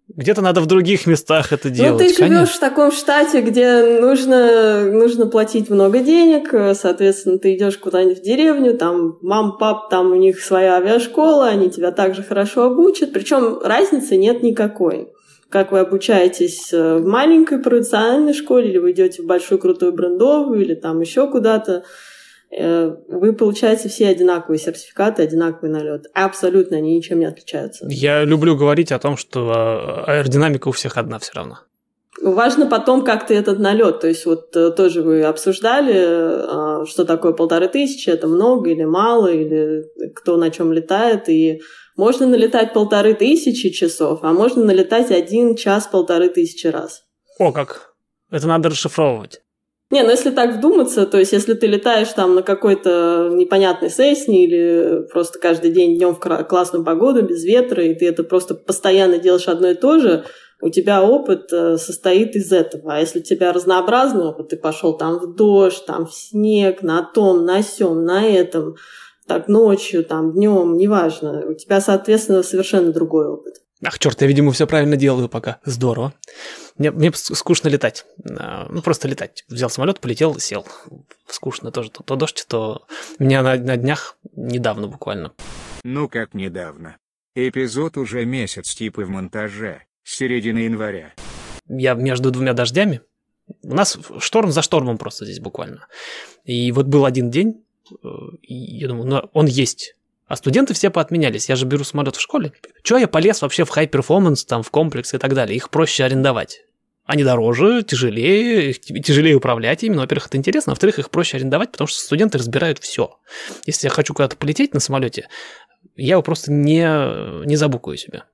Где-то надо в других местах это делать. Ну, ты живешь в таком штате, где нужно, нужно платить много денег, соответственно, ты идешь куда-нибудь в деревню, там мам, пап, там у них своя авиашкола, они тебя также хорошо обучат, причем разницы нет никакой. Как вы обучаетесь э, в маленькой провинциальной школе, или вы идете в большую крутую брендовую, или там еще куда-то, Э, вы получаете все одинаковые сертификаты, одинаковый налет. Абсолютно они ничем не отличаются. Я люблю говорить о том, что а, аэродинамика у всех одна все равно. Важно потом, как ты этот налет. То есть вот э, тоже вы обсуждали, что такое полторы тысячи, это много или мало, или кто на чем летает. И можно налетать полторы тысячи часов, а можно налетать один час полторы тысячи раз. О, как! Это надо расшифровывать. Не, ну если так вдуматься, то есть если ты летаешь там на какой-то непонятной сессии или просто каждый день днем в классную погоду, без ветра, и ты это просто постоянно делаешь одно и то же, у тебя опыт э, состоит из этого. А если у тебя разнообразный опыт, ты пошел там в дождь, там в снег, на том, на сем, на этом, так ночью, там днем, неважно, у тебя, соответственно, совершенно другой опыт. Ах, черт, я, видимо, все правильно делаю пока. Здорово. Мне, мне скучно летать. А, ну, просто летать. Взял самолет, полетел, сел. Скучно тоже. То, то дождь, то... Меня на, на днях, недавно буквально. Ну, как недавно. Эпизод уже месяц типа в монтаже, с середины января. Я между двумя дождями. У нас шторм за штормом просто здесь буквально. И вот был один день, э, и я думаю, ну он есть. А студенты все поотменялись. Я же беру самолет в школе. Чего я полез вообще в performance, там, в комплекс и так далее? Их проще арендовать. Они дороже, тяжелее, их тяжелее управлять ими. Но, во-первых, это интересно, а во-вторых, их проще арендовать, потому что студенты разбирают все. Если я хочу куда-то полететь на самолете, я его просто не, не забукаю себе.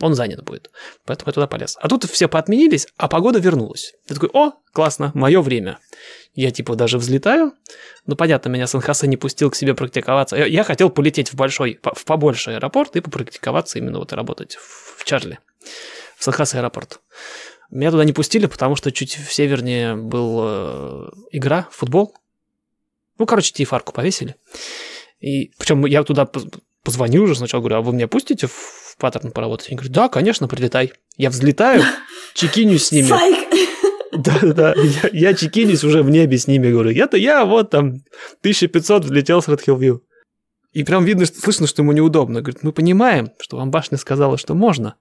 Он занят будет. Поэтому я туда полез. А тут все поотменились, а погода вернулась. Я такой, о, классно, мое время. Я типа даже взлетаю. Ну, понятно, меня Сан-Хосе не пустил к себе практиковаться. Я, я хотел полететь в большой, в побольший аэропорт и попрактиковаться именно вот работать в, в Чарли. В Сан-Хосе аэропорт. Меня туда не пустили, потому что чуть в севернее был э, игра, футбол. Ну, короче, тифарку повесили. И причем я туда позвонил уже сначала, говорю, а вы меня пустите в паттерн поработать? Они говорят, да, конечно, прилетай. Я взлетаю, чекинюсь с ними. Да-да-да, я, я чекинюсь уже в небе с ними, говорю, я-то я вот там 1500 взлетел с Red Hill View. И прям видно, что, слышно, что ему неудобно. Говорит, мы понимаем, что вам башня сказала, что можно.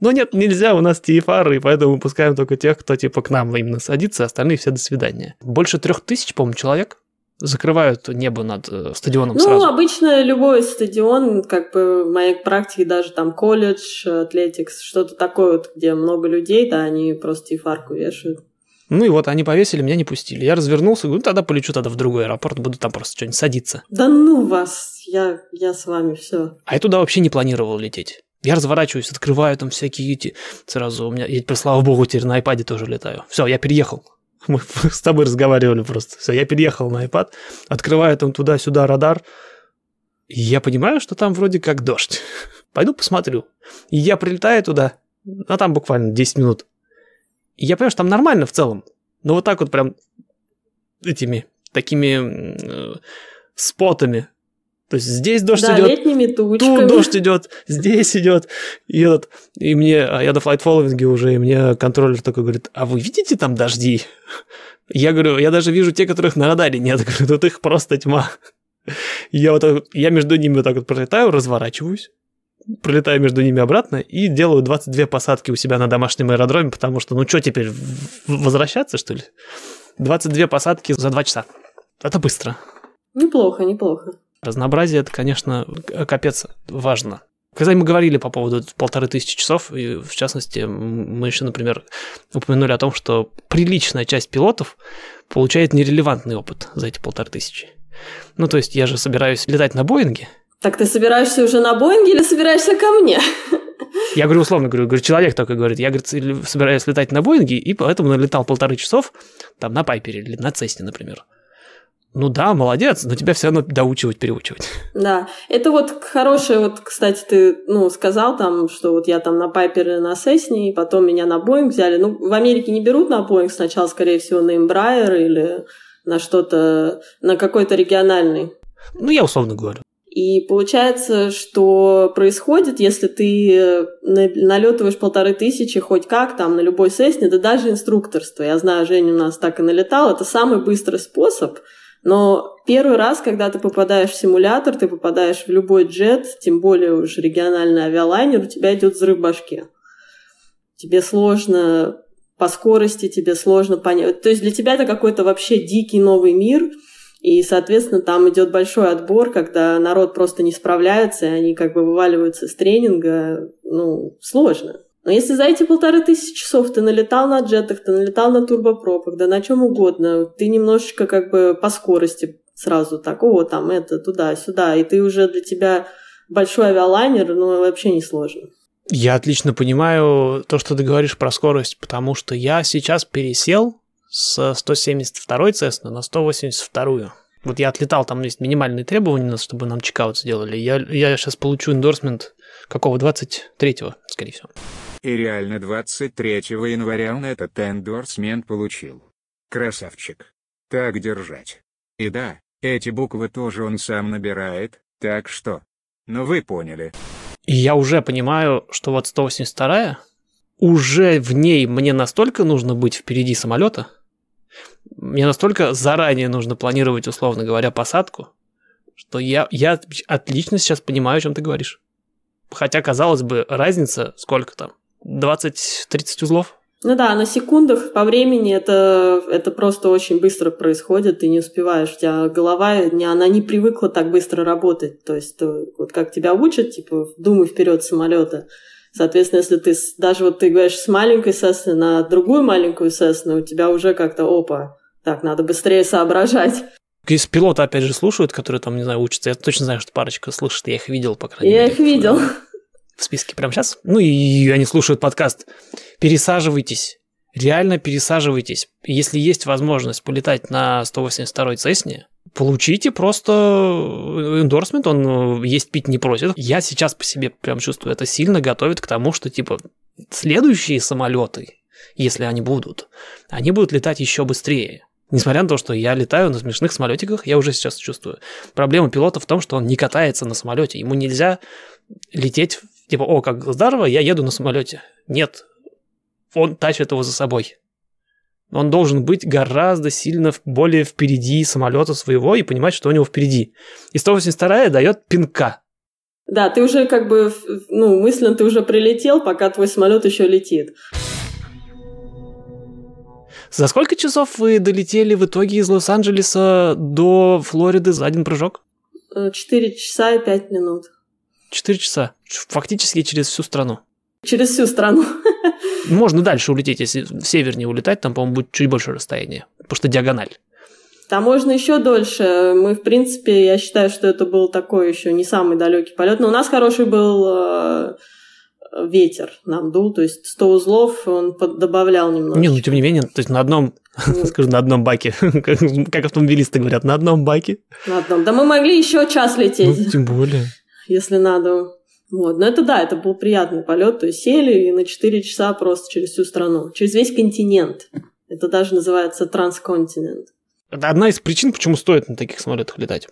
Но нет, нельзя, у нас TFR, и поэтому мы пускаем только тех, кто типа к нам именно садится, остальные все до свидания. Больше трех тысяч, по-моему, человек закрывают небо над э, стадионом ну, сразу. Ну, обычно любой стадион, как бы в моей практике даже там колледж, атлетикс, что-то такое вот, где много людей, да, они просто и фарку вешают. Ну и вот они повесили, меня не пустили. Я развернулся, говорю, ну тогда полечу тогда в другой аэропорт, буду там просто что-нибудь садиться. Да ну вас, я, я с вами, все. А я туда вообще не планировал лететь. Я разворачиваюсь, открываю там всякие эти... Сразу у меня, я, слава богу, теперь на iPad тоже летаю. Все, я переехал. Мы с тобой разговаривали просто. Все, я переехал на iPad, открываю там туда-сюда радар, и я понимаю, что там вроде как дождь. Пойду посмотрю. И я прилетаю туда, а там буквально 10 минут. И я понимаю, что там нормально в целом. Но вот так вот прям этими такими э, спотами то есть здесь дождь да, идет, летними тучками. тут дождь идет, здесь идет. И, этот, и мне, а я до флайт фолловинге уже, и мне контроллер такой говорит, а вы видите там дожди? Я говорю, я даже вижу те, которых на радаре нет. Говорю, тут их просто тьма. Я, вот, я между ними вот так вот пролетаю, разворачиваюсь, пролетаю между ними обратно и делаю 22 посадки у себя на домашнем аэродроме, потому что, ну что теперь, возвращаться, что ли? 22 посадки за 2 часа. Это быстро. Неплохо, неплохо. Разнообразие это, конечно, капец важно. Когда мы говорили по поводу полторы тысячи часов, и в частности, мы еще, например, упомянули о том, что приличная часть пилотов получает нерелевантный опыт за эти полторы тысячи. Ну, то есть я же собираюсь летать на Боинге. Так ты собираешься уже на Боинге или собираешься ко мне? Я говорю, условно говорю, говорю, человек такой говорит, я, говорит, собираюсь летать на Боинге, и поэтому налетал полторы часов там на Пайпере или на Цесне, например. Ну да, молодец, но тебя все равно доучивать, переучивать. Да, это вот хорошее, вот, кстати, ты, ну, сказал там, что вот я там на Пайпере на Сесне, и потом меня на Боинг взяли. Ну, в Америке не берут на Боинг сначала, скорее всего, на Embraer или на что-то, на какой-то региональный. Ну, я условно говорю. И получается, что происходит, если ты налетываешь полторы тысячи хоть как там на любой сессне, да даже инструкторство. Я знаю, Женя у нас так и налетал. Это самый быстрый способ – но первый раз, когда ты попадаешь в симулятор, ты попадаешь в любой джет, тем более уж региональный авиалайнер, у тебя идет взрыв башки. Тебе сложно по скорости, тебе сложно понять. То есть для тебя это какой-то вообще дикий новый мир, и, соответственно, там идет большой отбор, когда народ просто не справляется, и они как бы вываливаются с тренинга. Ну, сложно. Но если за эти полторы тысячи часов ты налетал на джетах, ты налетал на турбопропах, да на чем угодно, ты немножечко как бы по скорости сразу так, о, там это, туда-сюда, и ты уже для тебя большой авиалайнер, ну, вообще не сложно. Я отлично понимаю то, что ты говоришь про скорость, потому что я сейчас пересел с 172 Cessna на 182. Вот я отлетал, там есть минимальные требования, чтобы нам чекаут сделали. Я, я сейчас получу эндорсмент какого? 23-го, скорее всего. И реально 23 января он этот эндорсмент получил. Красавчик. Так держать. И да, эти буквы тоже он сам набирает, так что... Ну вы поняли. Я уже понимаю, что вот 182 уже в ней мне настолько нужно быть впереди самолета, мне настолько заранее нужно планировать, условно говоря, посадку, что я, я отлично сейчас понимаю, о чем ты говоришь. Хотя, казалось бы, разница сколько там? 20-30 узлов? Ну да, на секундах по времени это, это просто очень быстро происходит, ты не успеваешь, у тебя голова, она не привыкла так быстро работать, то есть вот как тебя учат, типа, думай вперед самолета, Соответственно, если ты даже вот ты говоришь с маленькой Сесны на другую маленькую Сесну, у тебя уже как-то опа, так, надо быстрее соображать. Если пилоты, опять же, слушают, которые там, не знаю, учатся, я точно знаю, что парочка слушает, я их видел, по крайней я мере. Я их видел. В списке прямо сейчас. Ну и они слушают подкаст. Пересаживайтесь. Реально пересаживайтесь. Если есть возможность полетать на 182-й Цесне, получите просто эндорсмент, он э, есть пить не просит. Я сейчас по себе прям чувствую, это сильно готовит к тому, что типа следующие самолеты, если они будут, они будут летать еще быстрее. Несмотря на то, что я летаю на смешных самолетиках, я уже сейчас чувствую. Проблема пилота в том, что он не катается на самолете. Ему нельзя лететь, типа, о, как здорово, я еду на самолете. Нет, он тащит его за собой. Он должен быть гораздо сильно более впереди самолета своего и понимать, что у него впереди. И 182 дает пинка. Да, ты уже как бы, ну, мысленно ты уже прилетел, пока твой самолет еще летит. За сколько часов вы долетели в итоге из Лос-Анджелеса до Флориды за один прыжок? Э, четыре часа и пять минут. Четыре часа. Фактически через всю страну. Через всю страну. Можно дальше улететь, если в севернее улетать, там, по-моему, будет чуть больше расстояние, потому что диагональ. Там можно еще дольше. Мы, в принципе, я считаю, что это был такой еще не самый далекий полет. Но у нас хороший был э, ветер нам дул, то есть 100 узлов он добавлял немного. Не, ну тем не менее, то есть на одном, скажу, на одном баке, как автомобилисты говорят, на одном баке. На одном. Да мы могли еще час лететь. Ну, тем более. Если надо. Вот. Но это да, это был приятный полет. То есть сели и на 4 часа просто через всю страну, через весь континент. Это даже называется трансконтинент. Это одна из причин, почему стоит на таких самолетах летать.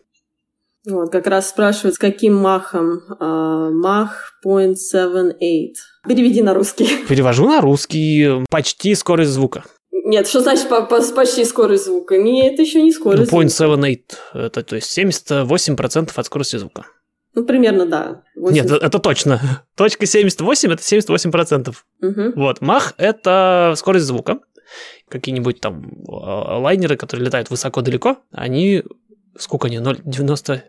Вот, как раз спрашивают, с каким махом. Uh, мах 0.78. Переведи на русский. Перевожу на русский. Почти скорость звука. Нет, что значит по -по почти скорость звука? Нет, это еще не скорость ну, 0.78, это то есть 78% от скорости звука. Ну, примерно, да. 80. Нет, это точно. Точка 78 – это 78%. Угу. Вот, мах – это скорость звука. Какие-нибудь там а, лайнеры, которые летают высоко-далеко, они, сколько они, 0,90,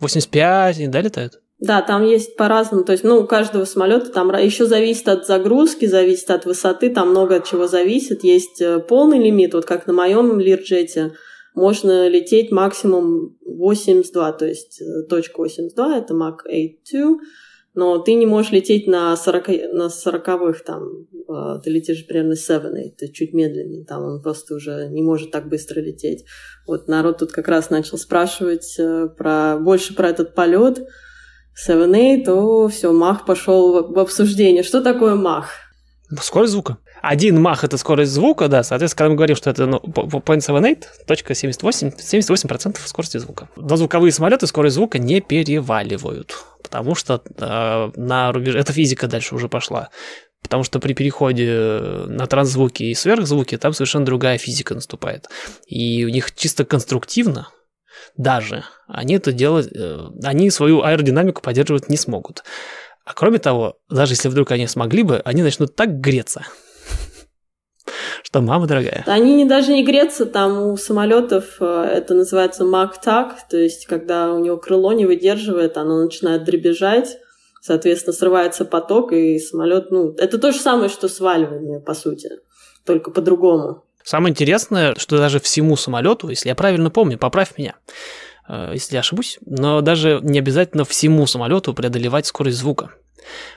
85, да, летают? Да, там есть по-разному. То есть, ну, у каждого самолета там еще зависит от загрузки, зависит от высоты, там много от чего зависит. Есть э, полный лимит, вот как на моем Лирджете – можно лететь максимум 82, то есть э, точка 82, это Mach 8.2, но ты не можешь лететь на 40, на 40 там, э, ты летишь примерно 7, ты чуть медленнее, там он просто уже не может так быстро лететь. Вот народ тут как раз начал спрашивать э, про, больше про этот полет 7 то все, Мах пошел в обсуждение. Что такое Мах? Скорость звука. Один мах – это скорость звука, да, соответственно, когда мы говорим, что это ну, 0.78, точка 78, 78% скорости звука. Но звуковые самолеты скорость звука не переваливают, потому что э, на рубеже, эта физика дальше уже пошла, потому что при переходе на трансзвуки и сверхзвуки там совершенно другая физика наступает. И у них чисто конструктивно, даже, они это делать, э, они свою аэродинамику поддерживать не смогут. А кроме того, даже если вдруг они смогли бы, они начнут так греться, что мама дорогая. Они не, даже не греться, там у самолетов э, это называется мак-так, то есть когда у него крыло не выдерживает, оно начинает дребезжать, соответственно, срывается поток, и самолет, ну, это то же самое, что сваливание, по сути, только по-другому. Самое интересное, что даже всему самолету, если я правильно помню, поправь меня, э, если я ошибусь, но даже не обязательно всему самолету преодолевать скорость звука.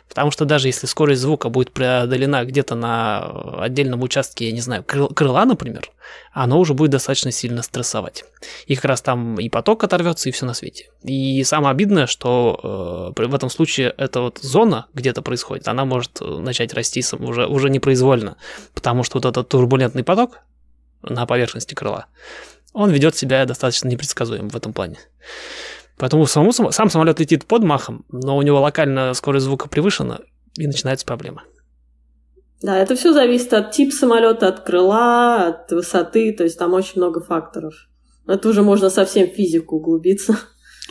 Потому что даже если скорость звука будет преодолена где-то на отдельном участке, я не знаю, крыла, например, оно уже будет достаточно сильно стрессовать. И как раз там и поток оторвется, и все на свете. И самое обидное, что э, в этом случае эта вот зона где-то происходит, она может начать расти уже, уже непроизвольно, потому что вот этот турбулентный поток на поверхности крыла, он ведет себя достаточно непредсказуемо в этом плане. Поэтому саму, сам самолет летит под махом, но у него локально скорость звука превышена, и начинаются проблемы. Да, это все зависит от типа самолета, от крыла, от высоты, то есть там очень много факторов. Это уже можно совсем в физику углубиться.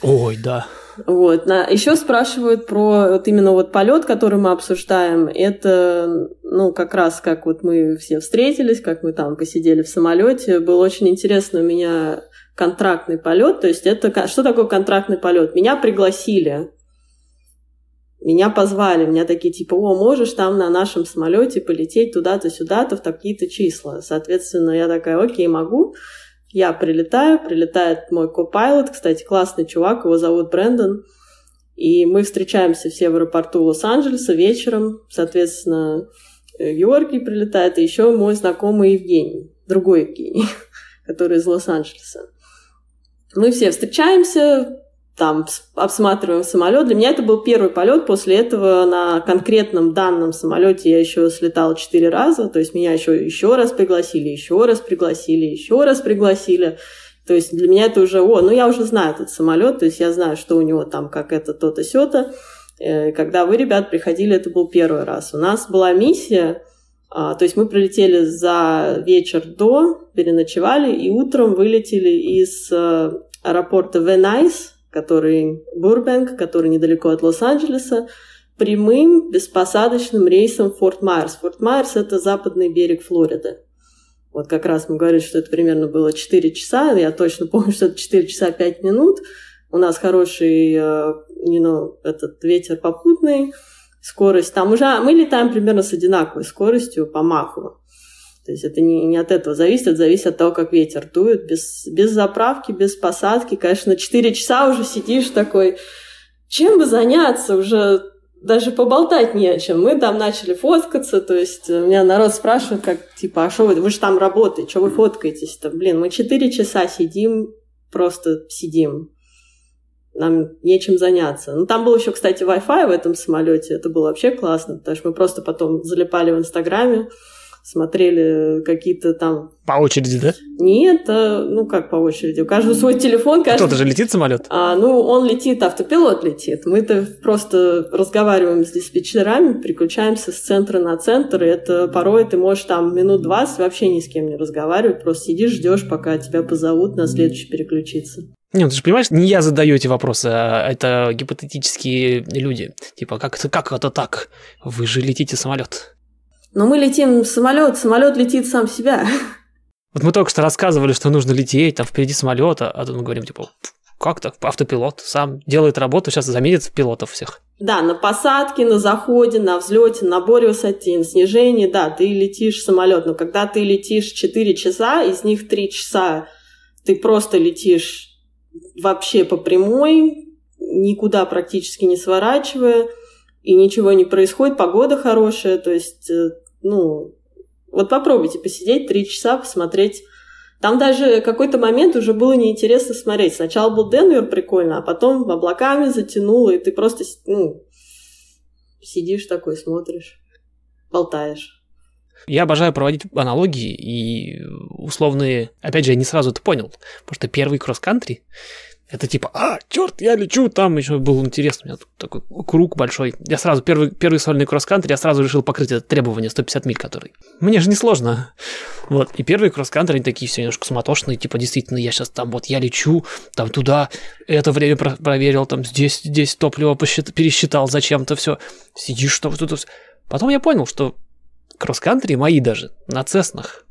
Ой, да. Вот. Еще спрашивают про вот именно вот полет, который мы обсуждаем. Это, ну, как раз как вот мы все встретились, как мы там посидели в самолете. Был очень интересно у меня контрактный полет. То есть это что такое контрактный полет? Меня пригласили. Меня позвали, меня такие типа, о, можешь там на нашем самолете полететь туда-то, сюда-то в такие-то числа. Соответственно, я такая, окей, могу. Я прилетаю, прилетает мой копайлот, кстати, классный чувак, его зовут Брэндон. И мы встречаемся все в аэропорту Лос-Анджелеса вечером. Соответственно, Георгий прилетает, и еще мой знакомый Евгений, другой Евгений, который из Лос-Анджелеса. Мы все встречаемся, там обсматриваем самолет. Для меня это был первый полет. После этого на конкретном данном самолете я еще слетала четыре раза. То есть меня еще, еще раз пригласили, еще раз пригласили, еще раз пригласили. То есть для меня это уже, о, ну я уже знаю этот самолет, то есть я знаю, что у него там, как это, то-то, сё-то. Э, когда вы, ребят, приходили, это был первый раз. У нас была миссия, то есть мы прилетели за вечер до, переночевали, и утром вылетели из э, аэропорта Van Nuys, который Burbank, который недалеко от Лос-Анджелеса, прямым беспосадочным рейсом в Форт Майерс. Форт Майерс – это западный берег Флориды. Вот как раз мы говорили, что это примерно было 4 часа, я точно помню, что это 4 часа 5 минут. У нас хороший you э, know, этот ветер попутный, скорость. Там уже мы летаем примерно с одинаковой скоростью по маху. То есть это не, не от этого зависит, это зависит от того, как ветер дует. Без, без заправки, без посадки, конечно, 4 часа уже сидишь такой, чем бы заняться, уже даже поболтать не о чем. Мы там начали фоткаться, то есть меня народ спрашивает, как, типа, а что вы, вы же там работаете, что вы фоткаетесь-то? Блин, мы 4 часа сидим, просто сидим. Нам нечем заняться. Ну, там был еще, кстати, Wi-Fi в этом самолете. Это было вообще классно, потому что мы просто потом залипали в Инстаграме, смотрели какие-то там... По очереди, да? Нет, а, ну как по очереди. У каждого свой телефон. Каждый... Кто-то же летит самолет? А, ну, он летит, автопилот летит. Мы-то просто разговариваем с диспетчерами, переключаемся с центра на центр, и это порой ты можешь там минут 20 вообще ни с кем не разговаривать, просто сидишь, ждешь, пока тебя позовут на следующий переключиться. Нет, ну ты же понимаешь, не я задаю эти вопросы, а это гипотетические люди. Типа, как это, как это так? Вы же летите самолет. Но мы летим в самолет, самолет летит сам себя. Вот мы только что рассказывали, что нужно лететь, там впереди самолета, а тут мы говорим, типа, как так? Автопилот сам делает работу, сейчас заметит пилотов всех. Да, на посадке, на заходе, на взлете, на боре высоте, на снижении, да, ты летишь самолет, но когда ты летишь 4 часа, из них 3 часа ты просто летишь вообще по прямой, никуда практически не сворачивая, и ничего не происходит, погода хорошая, то есть, э, ну, вот попробуйте посидеть три часа, посмотреть. Там даже какой-то момент уже было неинтересно смотреть. Сначала был Денвер прикольно, а потом облаками затянуло, и ты просто, ну, сидишь такой, смотришь, болтаешь. Я обожаю проводить аналогии и условные... Опять же, я не сразу это понял, потому что первый кросс-кантри это типа, а, черт, я лечу, там еще был интересно, у меня такой круг большой. Я сразу, первый, первый сольный кросс-кантри, я сразу решил покрыть это требование 150 миль, который. Мне же не сложно. Вот, и первые кросс-кантри, они такие все немножко суматошные, типа, действительно, я сейчас там, вот, я лечу, там туда, это время про- проверил, там, здесь, здесь топливо посчит- пересчитал зачем-то, все. Сидишь, что тут... Потом я понял, что кросс-кантри мои даже на цеснах.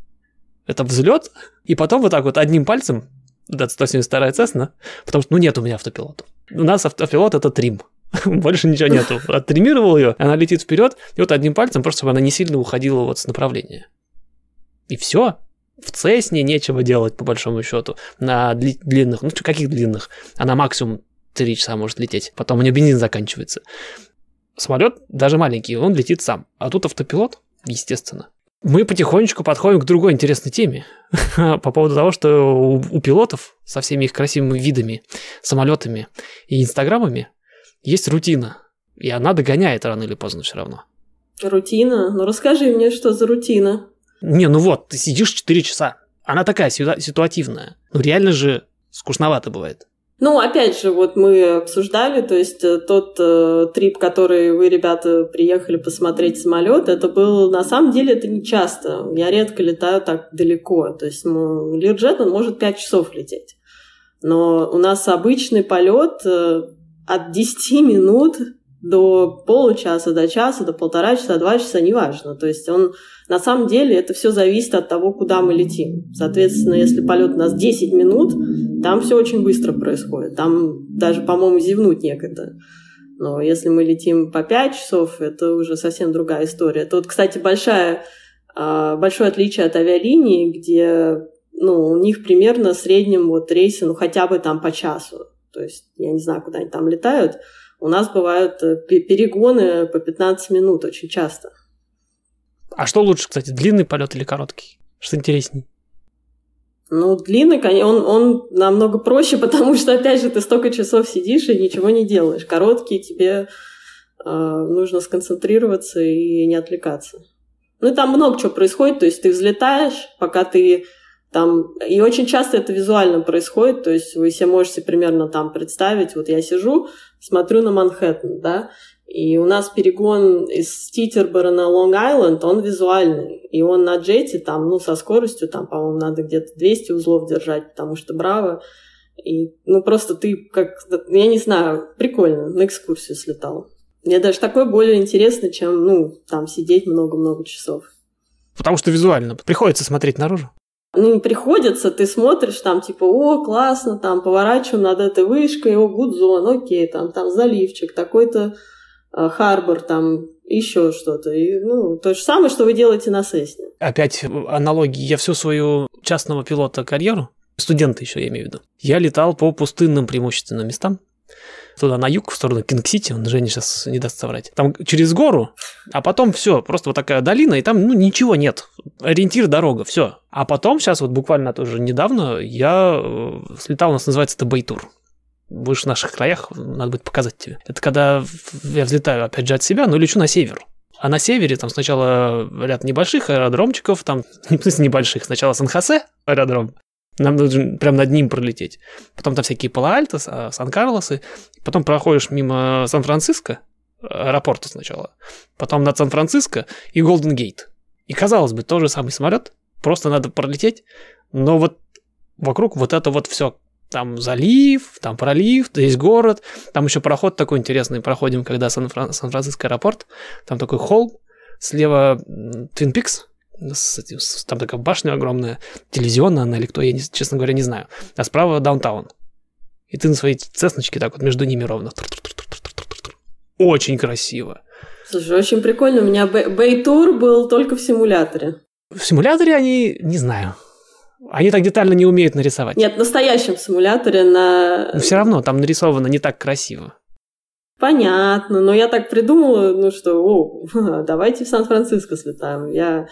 Это взлет, и потом вот так вот одним пальцем да, 172 Cessna, потому что, ну, нет у меня автопилота. У нас автопилот — это трим. Больше ничего нету. Оттримировал ее, она летит вперед, и вот одним пальцем просто, чтобы она не сильно уходила вот с направления. И все. В Цесне нечего делать, по большому счету. На дли- длинных, ну, каких длинных? Она максимум 3 часа может лететь. Потом у нее бензин заканчивается. Самолет, даже маленький, он летит сам. А тут автопилот, естественно. Мы потихонечку подходим к другой интересной теме по поводу того, что у, у пилотов со всеми их красивыми видами, самолетами и инстаграмами есть рутина, и она догоняет рано или поздно все равно. Рутина? Ну расскажи мне, что за рутина? Не, ну вот, ты сидишь 4 часа. Она такая ситуативная. Ну реально же скучновато бывает. Ну, опять же, вот мы обсуждали, то есть э, тот э, трип, который вы, ребята, приехали посмотреть самолет, это был, на самом деле, это не часто. Я редко летаю так далеко. То есть ну, Лирджет, он может 5 часов лететь. Но у нас обычный полет, э, от 10 минут до получаса, до часа, до полтора часа, два часа, неважно. То есть он на самом деле это все зависит от того, куда мы летим. Соответственно, если полет у нас 10 минут, там все очень быстро происходит. Там даже, по-моему, зевнуть некогда. Но если мы летим по 5 часов, это уже совсем другая история. Тут, кстати, большая, а, большое отличие от авиалинии, где ну, у них примерно в среднем вот рейсы, ну, хотя бы там по часу. То есть, я не знаю, куда они там летают. У нас бывают э, перегоны по 15 минут очень часто. А что лучше, кстати, длинный полет или короткий? Что интереснее? Ну, длинный, он, он намного проще, потому что, опять же, ты столько часов сидишь и ничего не делаешь. Короткий тебе э, нужно сконцентрироваться и не отвлекаться. Ну, и там много чего происходит, то есть ты взлетаешь, пока ты там... И очень часто это визуально происходит, то есть вы себе можете примерно там представить, вот я сижу, смотрю на Манхэттен, да, и у нас перегон из Титербора на Лонг-Айленд, он визуальный. И он на джете там, ну, со скоростью, там, по-моему, надо где-то 200 узлов держать, потому что браво. И, ну, просто ты как, я не знаю, прикольно, на экскурсию слетал. Мне даже такое более интересно, чем, ну, там, сидеть много-много часов. Потому что визуально приходится смотреть наружу. Ну, не приходится, ты смотришь там, типа, о, классно, там, поворачиваю над этой вышкой, о, гудзон, окей, там, там заливчик, такой-то Э, Harbor, там еще что-то. И, ну, то же самое, что вы делаете на Сесне. Опять аналогии. Я всю свою частного пилота карьеру, студента еще я имею в виду, я летал по пустынным преимущественно местам. Туда на юг, в сторону Кинг-Сити, вон Женя сейчас не даст соврать. Там через гору, а потом все, просто вот такая долина, и там ну, ничего нет. Ориентир дорога, все. А потом, сейчас вот буквально тоже недавно, я э, слетал, у нас называется это Bay Tour будешь в наших краях, надо будет показать тебе. Это когда я взлетаю, опять же, от себя, но лечу на север. А на севере там сначала ряд небольших аэродромчиков, там, не в смысле небольших, сначала Сан-Хосе аэродром, нам нужно прям над ним пролететь. Потом там всякие Пала-Альто, Сан-Карлосы. Потом проходишь мимо Сан-Франциско, аэропорта сначала. Потом над Сан-Франциско и Голден Гейт. И, казалось бы, тот же самый самолет, просто надо пролететь, но вот вокруг вот это вот все там залив, там пролив, здесь город, там еще проход такой интересный, проходим, когда Сан-Фран- Сан-Франциско аэропорт, там такой холм, слева Твин Пикс, там такая башня огромная, телевизионная она или кто, я, не, честно говоря, не знаю, а справа даунтаун. И ты на своей цесночке так вот между ними ровно. Очень красиво. Слушай, очень прикольно. У меня Бейтур был только в симуляторе. В симуляторе они, не знаю, они так детально не умеют нарисовать. Нет, в настоящем симуляторе на... Но все равно там нарисовано не так красиво. Понятно, но я так придумала, ну что, о, давайте в Сан-Франциско слетаем. Я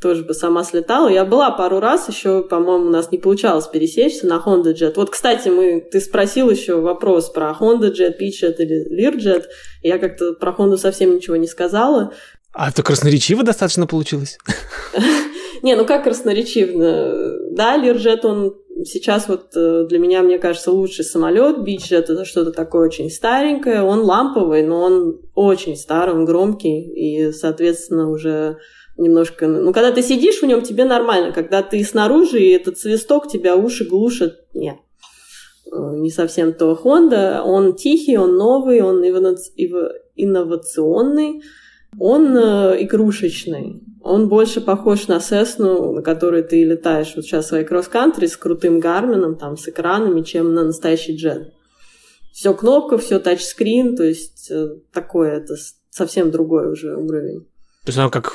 тоже бы сама слетала. Я была пару раз, еще, по-моему, у нас не получалось пересечься на Honda Jet. Вот, кстати, мы, ты спросил еще вопрос про Honda Jet, Peach Jet или Learjet. Я как-то про Honda совсем ничего не сказала. А это красноречиво достаточно получилось. Не, ну как красноречиво? Да, Лирджет, он сейчас вот э, для меня, мне кажется, лучший самолет. Бичджет это что-то такое очень старенькое. Он ламповый, но он очень старый, он громкий. И, соответственно, уже немножко... Ну, когда ты сидишь в нем, тебе нормально. Когда ты снаружи, и этот свисток тебя уши глушит, нет э, не совсем то. Honda, он тихий, он новый, он инновационный, он э, игрушечный. Он больше похож на Сесну, на которой ты летаешь вот сейчас в своей кросс-кантри с крутым гармином, там, с экранами, чем на настоящий джет. Все кнопка, все тачскрин, то есть э, такое, это совсем другой уже уровень. То есть оно как,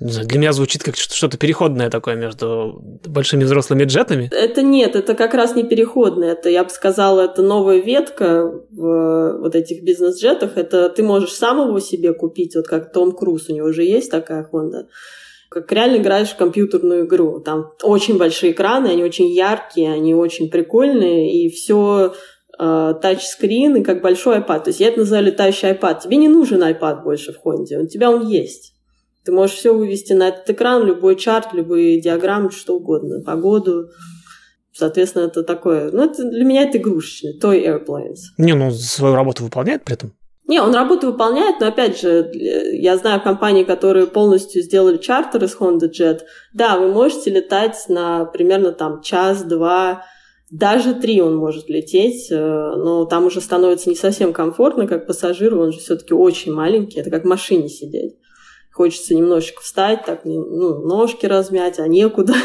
не знаю, для меня звучит как что-то переходное такое между большими взрослыми джетами. Это нет, это как раз не переходное. Это, я бы сказала, это новая ветка в вот этих бизнес-джетах. Это ты можешь сам его себе купить, вот как Том Круз, у него уже есть такая Honda как реально играешь в компьютерную игру. Там очень большие экраны, они очень яркие, они очень прикольные, и все э, тачскрин и как большой iPad. То есть я это называю летающий iPad. Тебе не нужен iPad больше в Хонде, у тебя он есть. Ты можешь все вывести на этот экран, любой чарт, любые диаграммы, что угодно, погоду. Соответственно, это такое... Ну, это, для меня это игрушечный, toy airplanes. Не, ну, свою работу выполняет при этом. Не, он работу выполняет, но опять же, я знаю компании, которые полностью сделали чартер из Honda Jet. Да, вы можете летать на примерно там час-два Даже три он может лететь, э, но там уже становится не совсем комфортно, как пассажиру, он же все-таки очень маленький, это как в машине сидеть. Хочется немножечко встать, так, ну, ножки размять, а некуда.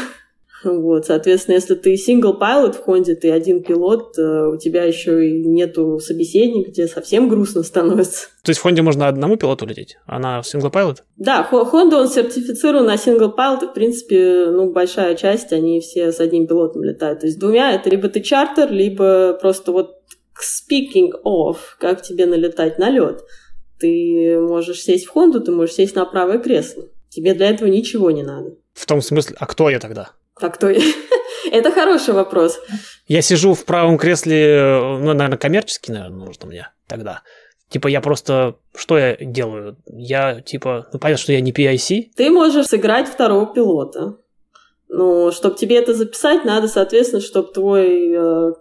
Вот, соответственно, если ты single pilot в Хонде, ты один пилот, э, у тебя еще и нету собеседника, тебе совсем грустно становится. То есть в Хонде можно одному пилоту лететь, а на single pilot? Да, Honda он сертифицирован на pilot, и, в принципе, ну, большая часть, они все с одним пилотом летают. То есть двумя это либо ты чартер, либо просто вот speaking of, как тебе налетать на лед. Ты можешь сесть в Хонду, ты можешь сесть на правое кресло. Тебе для этого ничего не надо. В том смысле, а кто я тогда? А кто я? Это хороший вопрос. Я сижу в правом кресле, ну, наверное, коммерческий, наверное, нужно мне тогда. Типа я просто... Что я делаю? Я, типа... Ну, понятно, что я не PIC. Ты можешь сыграть второго пилота. Но чтобы тебе это записать, надо, соответственно, чтобы твой э,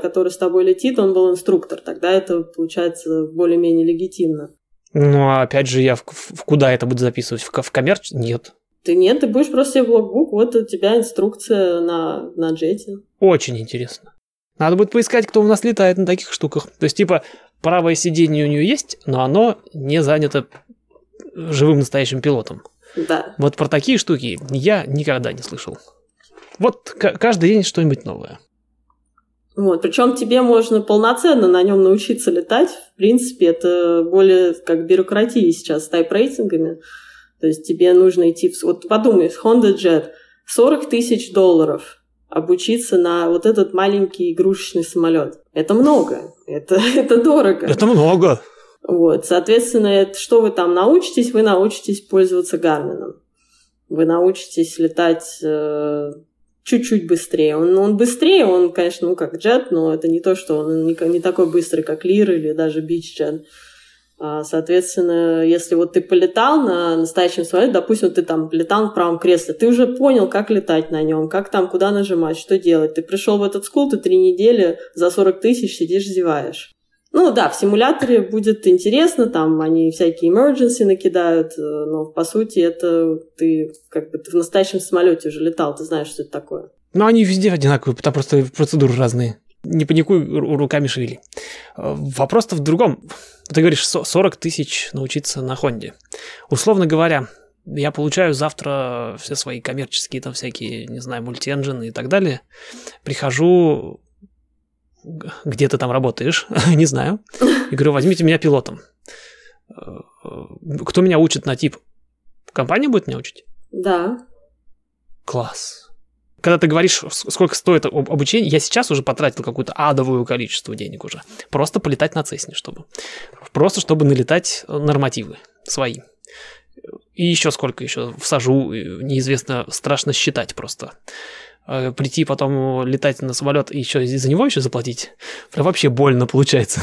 который с тобой летит, он был инструктор. Тогда это получается более-менее легитимно. Ну, а опять же, я в, в куда это буду записывать? В, в коммерч? Нет. Ты нет, ты будешь просто себе в логбук, вот у тебя инструкция на, на джете. Очень интересно. Надо будет поискать, кто у нас летает на таких штуках. То есть, типа, правое сиденье у нее есть, но оно не занято живым настоящим пилотом. Да. Вот про такие штуки я никогда не слышал. Вот каждый день что-нибудь новое. Вот, причем тебе можно полноценно на нем научиться летать. В принципе, это более как бюрократии сейчас с тайп-рейтингами. То есть тебе нужно идти... В... Вот подумай, Honda Jet 40 тысяч долларов обучиться на вот этот маленький игрушечный самолет. Это много. Это, это дорого. Это много. Вот, соответственно, что вы там научитесь? Вы научитесь пользоваться Гармином. Вы научитесь летать э, чуть-чуть быстрее. Он, он быстрее, он, конечно, ну как джет, но это не то, что он не, не такой быстрый, как Лир или даже Бич джет. А, соответственно, если вот ты полетал на настоящем самолете, допустим, ты там летал в правом кресле, ты уже понял, как летать на нем, как там, куда нажимать, что делать. Ты пришел в этот скул, ты три недели за 40 тысяч сидишь, зеваешь. Ну да, в симуляторе будет интересно, там они всякие emergency накидают, э, но по сути это ты как бы ты в настоящем самолете уже летал, ты знаешь, что это такое. Ну, они везде одинаковые, там просто процедуры разные. Не паникуй, руками шевели. Э, вопрос-то в другом. Ты говоришь, 40 тысяч научиться на Хонде. Условно говоря, я получаю завтра все свои коммерческие там всякие, не знаю, мультиэнджины и так далее. Прихожу, где ты там работаешь, не знаю, и говорю, возьмите меня пилотом. Э, кто меня учит на тип? Компания будет меня учить? Да. Класс когда ты говоришь, сколько стоит обучение, я сейчас уже потратил какое-то адовое количество денег уже. Просто полетать на Цесне, чтобы. Просто чтобы налетать нормативы свои. И еще сколько еще всажу, неизвестно, страшно считать просто. А, прийти потом летать на самолет и еще из-за него еще заплатить, прям вообще больно получается.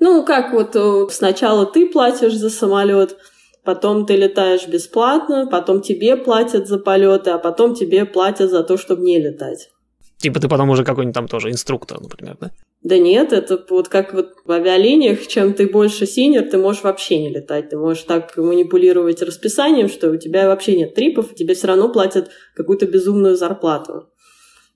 Ну, как вот э, сначала ты платишь за самолет, потом ты летаешь бесплатно, потом тебе платят за полеты, а потом тебе платят за то, чтобы не летать. Типа ты потом уже какой-нибудь там тоже инструктор, например, да? Да нет, это вот как вот в авиалиниях, чем ты больше синер, ты можешь вообще не летать. Ты можешь так манипулировать расписанием, что у тебя вообще нет трипов, и тебе все равно платят какую-то безумную зарплату.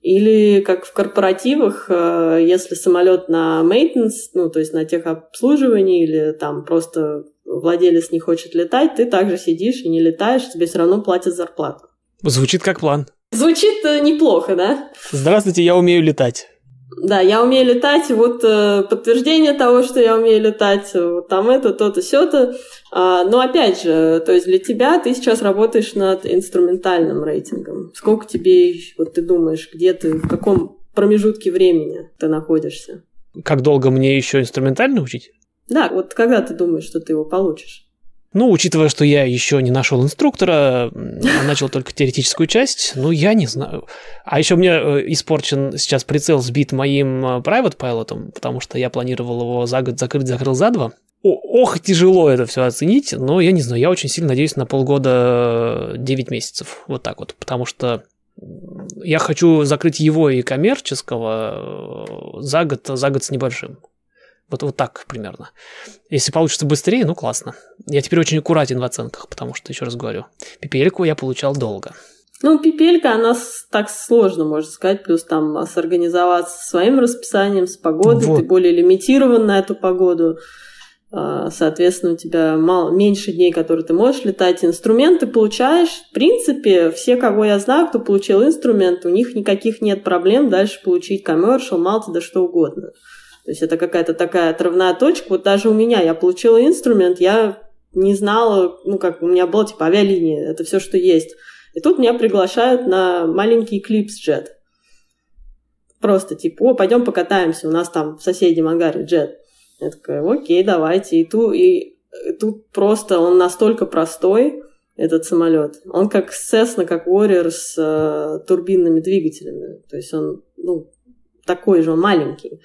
Или как в корпоративах, э, если самолет на maintenance, ну, то есть на техобслуживании, или там просто владелец не хочет летать, ты также сидишь и не летаешь, тебе все равно платят зарплату. Звучит как план. Звучит э, неплохо, да? Здравствуйте, я умею летать. Да, я умею летать, вот э, подтверждение того, что я умею летать, вот там это, то-то, сё-то. А, но опять же, то есть для тебя ты сейчас работаешь над инструментальным рейтингом. Сколько тебе, вот ты думаешь, где ты, в каком промежутке времени ты находишься? Как долго мне еще инструментально учить? Да, вот когда ты думаешь, что ты его получишь? Ну, учитывая, что я еще не нашел инструктора, а начал только теоретическую часть, ну, я не знаю. А еще мне э, испорчен сейчас прицел сбит моим э, private пилотом, потому что я планировал его за год закрыть, закрыл за два. ох, тяжело это все оценить, но я не знаю, я очень сильно надеюсь на полгода 9 э, месяцев, вот так вот, потому что я хочу закрыть его и коммерческого за год, за год с небольшим. Вот, вот так примерно. Если получится быстрее, ну классно. Я теперь очень аккуратен в оценках, потому что, еще раз говорю, пипельку я получал долго. Ну, пипелька, она так сложно, можно сказать, плюс там сорганизоваться своим расписанием, с погодой, вот. ты более лимитирован на эту погоду. А, соответственно, у тебя мало, меньше дней, которые ты можешь летать. Инструменты получаешь. В принципе, все, кого я знаю, кто получил инструмент, у них никаких нет проблем дальше получить commercial, малти, да что угодно. То есть это какая-то такая отрывная точка. Вот даже у меня, я получила инструмент, я не знала, ну как, у меня была типа авиалиния, это все, что есть. И тут меня приглашают на маленький клипс джет. Просто типа, о, пойдем покатаемся, у нас там в соседнем ангаре джет. Я такая, окей, давайте. И, ту, и тут просто он настолько простой, этот самолет. Он как Cessna, как Warrior с э, турбинными двигателями. То есть он ну, такой же, он маленький.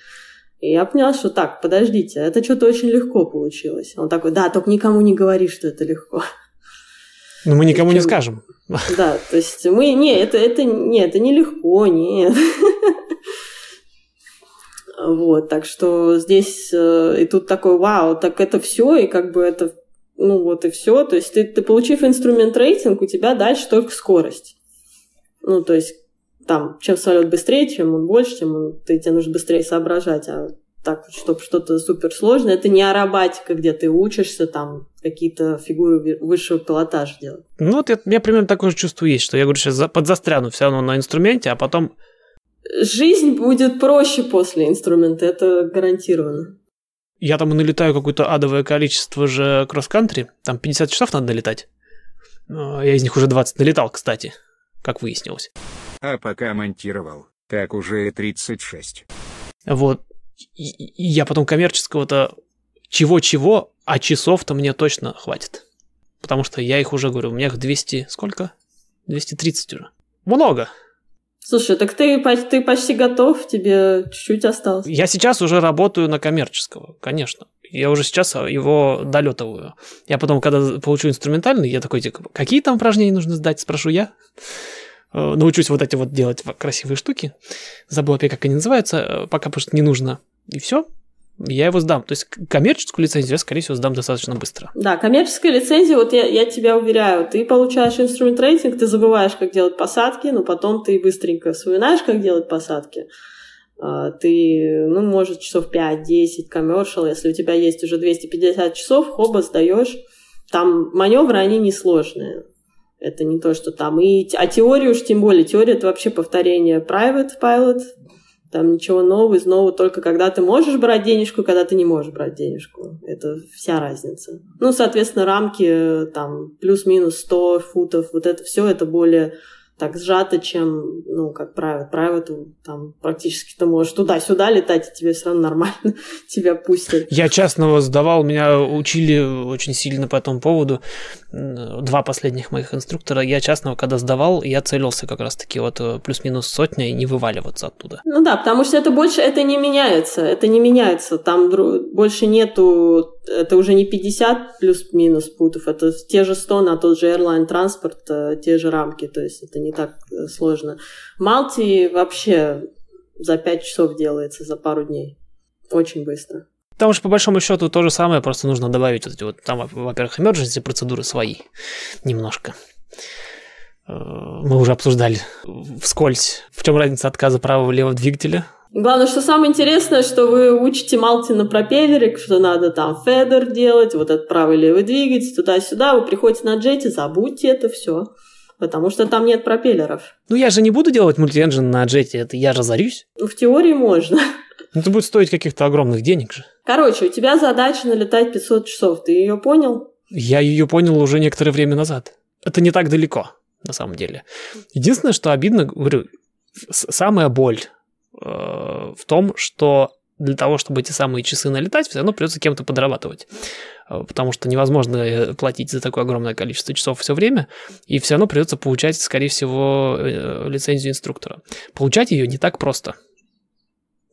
И я поняла, что так, подождите, это что-то очень легко получилось. Он такой, да, только никому не говори, что это легко. Ну, мы никому не скажем. Да, то есть мы, не, это, это, не, это не легко, нет. Вот, так что здесь э, и тут такой, вау, так это все, и как бы это, ну вот и все. То есть ты, ты получив инструмент рейтинг, у тебя дальше только скорость. Ну, то есть там, чем самолет быстрее, чем он больше, тем он, ты, тебе нужно быстрее соображать. А так, чтобы что-то суперсложное, это не аэробатика, где ты учишься там какие-то фигуры высшего пилотажа делать. Ну вот я, я примерно такое же чувство есть, что я говорю, сейчас подзастряну все равно на инструменте, а потом жизнь будет проще после инструмента, это гарантированно. Я там налетаю какое-то адовое количество же кросс-кантри, там 50 часов надо налетать. Я из них уже 20 налетал, кстати, как выяснилось. А пока монтировал, так уже 36. Вот. И, и я потом коммерческого-то чего-чего, а часов-то мне точно хватит. Потому что я их уже говорю, у меня их 200... Сколько? 230 уже. Много. Слушай, так ты, ты почти готов, тебе чуть-чуть осталось. Я сейчас уже работаю на коммерческого, конечно. Я уже сейчас его долетываю. Я потом, когда получу инструментальный, я такой, типа, какие там упражнения нужно сдать, спрошу я. Э, научусь вот эти вот делать красивые штуки. Забыл опять, как они называются, э, пока просто не нужно. И все, я его сдам. То есть коммерческую лицензию я, скорее всего, сдам достаточно быстро. Да, коммерческая лицензия, вот я, я тебя уверяю, ты получаешь инструмент рейтинг, ты забываешь, как делать посадки, но потом ты быстренько вспоминаешь, как делать посадки. А, ты, ну, может, часов 5-10 коммершал, если у тебя есть уже 250 часов, хоба сдаешь. Там маневры, они несложные. Это не то, что там... И, а теорию уж тем более. Теория — это вообще повторение private pilot, там ничего нового из нового, только когда ты можешь брать денежку, когда ты не можешь брать денежку. Это вся разница. Ну, соответственно, рамки там плюс-минус 100 футов, вот это все, это более так сжато, чем, ну, как private. Private, там практически ты можешь туда-сюда летать, и тебе все равно нормально тебя пустят. Я частного сдавал, меня учили очень сильно по этому поводу. Два последних моих инструктора. Я частного, когда сдавал, я целился как раз-таки вот э, плюс-минус сотня и не вываливаться оттуда. Ну да, потому что это больше, это не меняется, это не меняется. Там больше нету, это уже не 50 плюс-минус путов, это те же 100 на тот же airline транспорт, э, те же рамки, то есть это не так э, сложно. Малти вообще за 5 часов делается, за пару дней. Очень быстро. Там уж по большому счету то же самое, просто нужно добавить вот эти вот, там, во-первых, emergency процедуры свои немножко. Э, мы уже обсуждали вскользь, в чем разница отказа правого-левого двигателя. Главное, что самое интересное, что вы учите малти на пропеллере, что надо там федер делать, вот этот правый-левый двигатель, туда-сюда, вы приходите на джете, забудьте это все потому что там нет пропеллеров. Ну я же не буду делать мультиэнджин на джете, это я разорюсь. Ну, в теории можно. Ну, это будет стоить каких-то огромных денег же. Короче, у тебя задача налетать 500 часов, ты ее понял? Я ее понял уже некоторое время назад. Это не так далеко, на самом деле. Единственное, что обидно, говорю, самая боль в том, что для того, чтобы эти самые часы налетать, все равно придется кем-то подрабатывать. Э, потому что невозможно э, платить за такое огромное количество часов все время, и все равно придется получать, скорее всего, э, лицензию инструктора. Получать ее не так просто.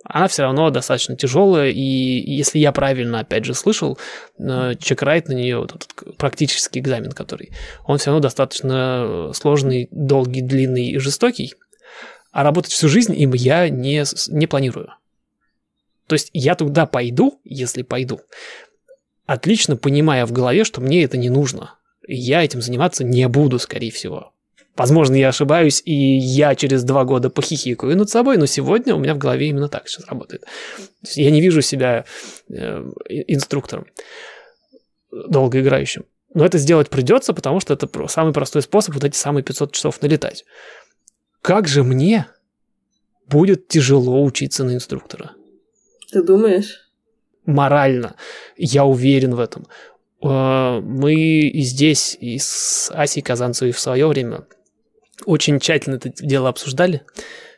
Она все равно достаточно тяжелая, и если я правильно, опять же, слышал, чекрайт на нее, вот этот практический экзамен, который, он все равно достаточно сложный, долгий, длинный и жестокий, а работать всю жизнь им я не, не планирую. То есть я туда пойду, если пойду, отлично понимая в голове, что мне это не нужно. Я этим заниматься не буду, скорее всего. Возможно, я ошибаюсь, и я через два года похихикаю над собой, но сегодня у меня в голове именно так сейчас работает. Я не вижу себя э, инструктором долгоиграющим. Но это сделать придется, потому что это самый простой способ вот эти самые 500 часов налетать. Как же мне будет тяжело учиться на инструктора? Ты думаешь? Морально. Я уверен в этом. Э, мы и здесь, и с Асей Казанцевой в свое время очень тщательно это дело обсуждали.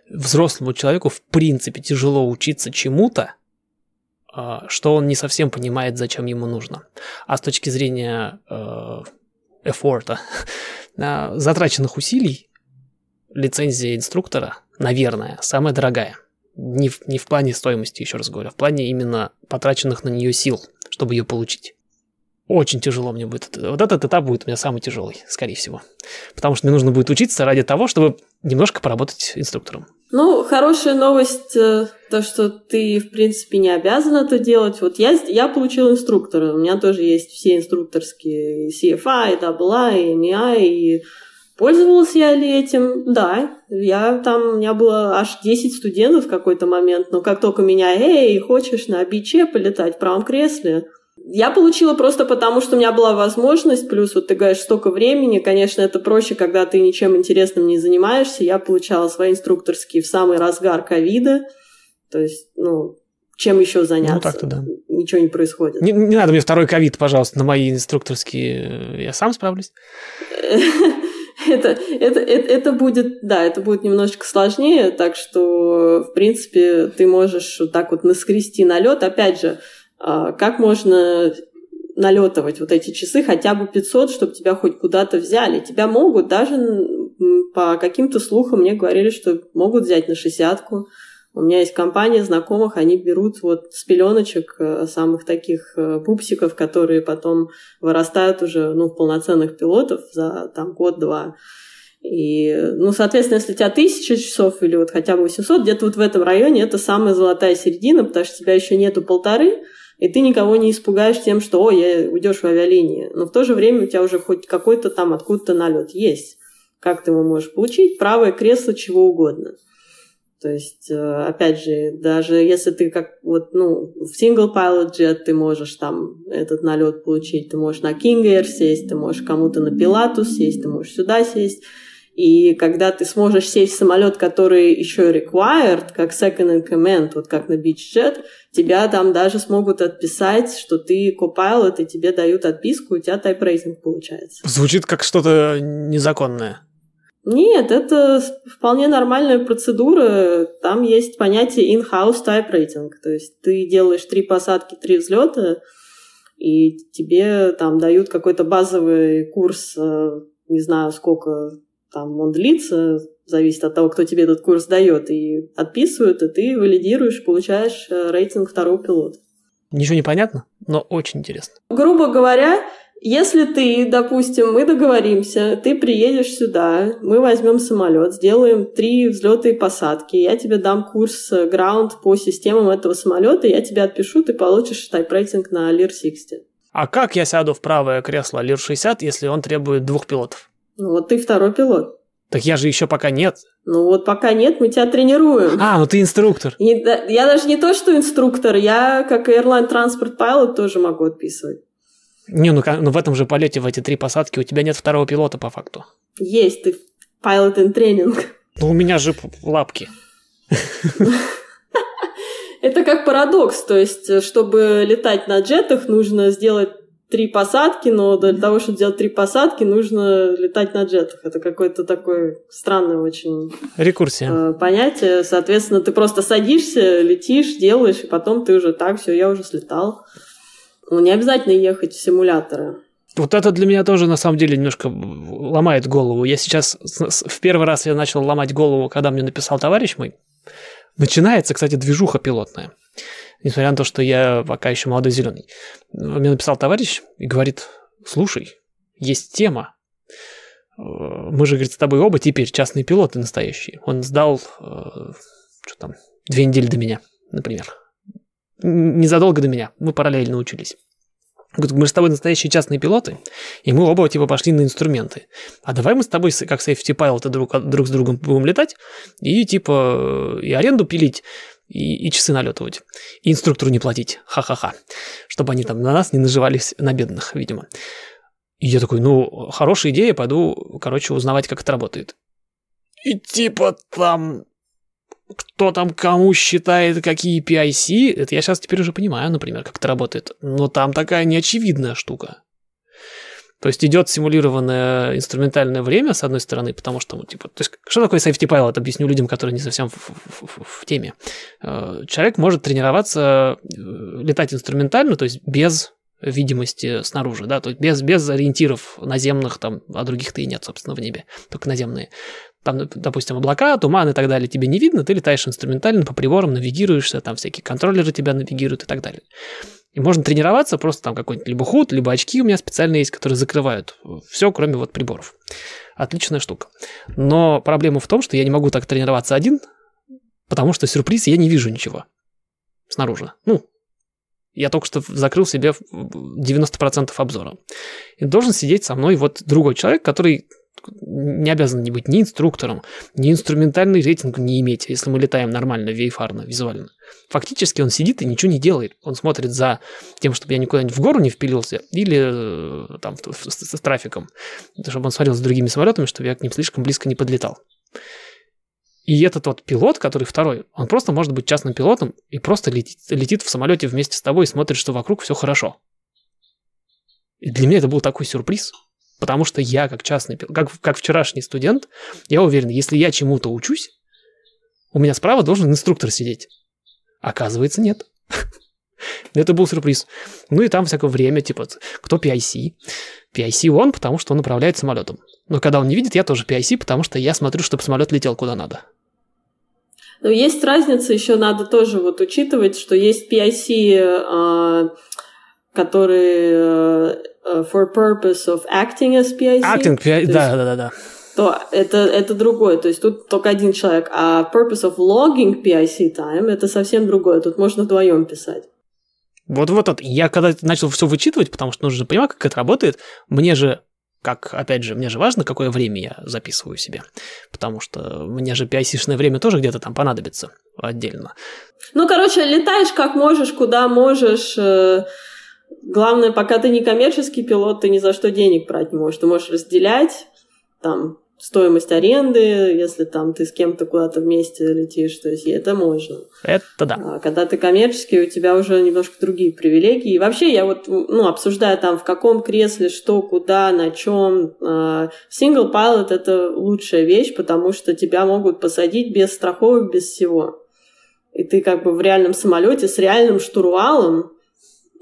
Взрослому человеку в принципе тяжело учиться чему-то, а, что он не совсем понимает, зачем ему нужно. А с точки зрения э, эфорта, затраченных усилий, лицензия инструктора, наверное, самая дорогая. Не в, не в плане стоимости, еще раз говорю, а в плане именно потраченных на нее сил, чтобы ее получить. Очень тяжело мне будет. Вот этот этап будет у меня самый тяжелый, скорее всего. Потому что мне нужно будет учиться ради того, чтобы немножко поработать инструктором. Ну, хорошая новость, э, то, что ты, в принципе, не обязан это делать. Вот я, я получил инструктора, у меня тоже есть все инструкторские CFI, AA, MEI, и пользовалась я ли этим? Да, я там, у меня было аж 10 студентов в какой-то момент, но как только меня, эй, хочешь на биче полетать в правом кресле, я получила просто потому, что у меня была возможность, плюс вот ты говоришь, столько времени, конечно, это проще, когда ты ничем интересным не занимаешься. Я получала свои инструкторские в самый разгар ковида, то есть, ну, чем еще заняться? Ну, так-то да. Ничего не происходит. Не, не надо мне второй ковид, пожалуйста, на мои инструкторские. Я сам справлюсь. это, это, это, это будет, да, это будет немножечко сложнее, так что, в принципе, ты можешь вот так вот наскрести налет. Опять же, а, как можно налетывать вот эти часы хотя бы 500, чтобы тебя хоть куда-то взяли. Тебя могут, даже по каким-то слухам мне говорили, что могут взять на шестьдесятку. У меня есть компания знакомых, они берут вот с пеленочек э, самых таких э, пупсиков, которые потом вырастают уже ну, в полноценных пилотов за там год-два. И, ну, соответственно, если у тебя тысяча часов или вот хотя бы 800, где-то вот в этом районе это самая золотая середина, потому что тебя еще нету полторы, и ты никого не испугаешь тем, что, о, я уйдешь в авиалинии. Но в то же время у тебя уже хоть какой-то там откуда-то налет есть. Как ты его можешь получить? Правое кресло, чего угодно. То есть, э, опять же, даже если ты как вот, ну, в single pilot jet ты можешь там этот налет получить, ты можешь на King Air сесть, ты можешь кому-то на Pilatus сесть, ты можешь сюда сесть. И когда ты сможешь сесть в самолет, который еще required, как second in command, вот как на Beach Jet, тебя там даже смогут отписать, что ты copilot, и тебе дают отписку, у тебя rating получается. Звучит как что-то незаконное. Нет, это вполне нормальная процедура. Там есть понятие in-house type rating. То есть ты делаешь три посадки, три взлета, и тебе там дают какой-то базовый курс, э, не знаю сколько там он длится, зависит от того, кто тебе этот курс дает, и отписывают, и ты валидируешь, получаешь э, рейтинг второго пилота. Ничего не понятно, но очень интересно. Грубо говоря, если ты, допустим, мы договоримся, ты приедешь сюда, мы возьмем самолет, сделаем три взлета и посадки, я тебе дам курс э, ground по системам этого самолета, я тебе отпишу, ты получишь тайп-рейтинг на Lear 60. А как я сяду в правое кресло Lear 60, если он требует двух пилотов? Ну вот ты второй пилот. Так я же еще пока нет. Ну вот пока нет, мы тебя тренируем. А, ну ты инструктор. И, да, я даже не то, что инструктор, я как Airline Transport Pilot тоже могу отписывать. Не, ну, ну в этом же полете, в эти три посадки, у тебя нет второго пилота по факту. Есть, ты pilot in training. Ну у меня же лапки. Это как парадокс, то есть, чтобы летать на джетах, нужно сделать три посадки, но для того, чтобы сделать три посадки, нужно летать на джетах. Это какое-то такое странное очень Рекурсия. Э, понятие. Соответственно, ты просто садишься, летишь, делаешь, и потом ты уже так, все, я уже слетал. Ну, не обязательно ехать в симуляторы. Вот это для меня тоже на самом деле немножко ломает голову. Я сейчас в первый раз я начал ломать голову, когда мне написал товарищ мой. Начинается, кстати, движуха пилотная несмотря на то, что я пока еще молодой зеленый. Мне написал товарищ и говорит, слушай, есть тема. Мы же, говорит, с тобой оба теперь частные пилоты настоящие. Он сдал, э, что там, две недели до меня, например. Незадолго до меня. Мы параллельно учились. Говорит, мы же с тобой настоящие частные пилоты, и мы оба типа пошли на инструменты. А давай мы с тобой, как safety pilot, друг, друг с другом будем летать и типа и аренду пилить, и, и часы налетывать, и инструктору не платить, ха-ха-ха, чтобы они там на нас не наживались на бедных, видимо. И я такой, ну, хорошая идея, пойду, короче, узнавать, как это работает. И типа там кто там кому считает какие PIC, это я сейчас теперь уже понимаю, например, как это работает. Но там такая неочевидная штука. То есть идет симулированное инструментальное время, с одной стороны, потому что, ну, типа, то есть, что такое safety pilot, объясню людям, которые не совсем в, в, в, в теме. Э, человек может тренироваться, э, летать инструментально, то есть без видимости снаружи, да, то есть без, без ориентиров наземных, там, а других-то и нет, собственно, в небе, только наземные там, допустим, облака, туман и так далее тебе не видно, ты летаешь инструментально по приборам, навигируешься, там всякие контроллеры тебя навигируют и так далее. И можно тренироваться, просто там какой-нибудь либо худ, либо очки у меня специальные есть, которые закрывают все, кроме вот приборов. Отличная штука. Но проблема в том, что я не могу так тренироваться один, потому что сюрприз, я не вижу ничего снаружи. Ну, я только что закрыл себе 90% обзора. И должен сидеть со мной вот другой человек, который не обязан не быть ни инструктором, ни инструментальный рейтинг не иметь, если мы летаем нормально, вейфарно, визуально. Фактически он сидит и ничего не делает. Он смотрит за тем, чтобы я никуда в гору не впилился, или э, там с, с, с трафиком, чтобы он смотрел с другими самолетами, чтобы я к ним слишком близко не подлетал. И этот вот пилот, который второй, он просто может быть частным пилотом и просто летит, летит в самолете вместе с тобой и смотрит, что вокруг все хорошо. И для меня это был такой сюрприз – Потому что я, как частный, как, как вчерашний студент, я уверен, если я чему-то учусь, у меня справа должен инструктор сидеть. Оказывается, нет. Это был сюрприз. Ну и там всякое время, типа, кто PIC? PIC он, потому что он управляет самолетом. Но когда он не видит, я тоже PIC, потому что я смотрю, чтобы самолет летел куда надо. Но есть разница, еще надо тоже вот учитывать, что есть PIC, а, которые Э, for purpose of acting as PIC. Acting, PIC, да, да, да, да. То это, это другое, то есть тут только один человек, а purpose of logging PIC time это совсем другое, тут можно вдвоем писать. Вот, вот, вот, я когда начал все вычитывать, потому что нужно понимать, как это работает, мне же как, опять же, мне же важно, какое время я записываю себе, потому что мне же PIC-шное время тоже где-то там понадобится отдельно. Ну, короче, летаешь как можешь, куда можешь, э, Главное, пока ты не коммерческий пилот, ты ни за что денег брать не можешь. Ты можешь разделять там стоимость аренды, если там ты с кем-то куда-то вместе летишь, то есть это можно. Это да. А когда ты коммерческий, у тебя уже немножко другие привилегии. И вообще я вот, ну, обсуждаю там в каком кресле, что, куда, на чем. Single pilot это лучшая вещь, потому что тебя могут посадить без страховок, без всего. И ты как бы в реальном самолете с реальным штурвалом,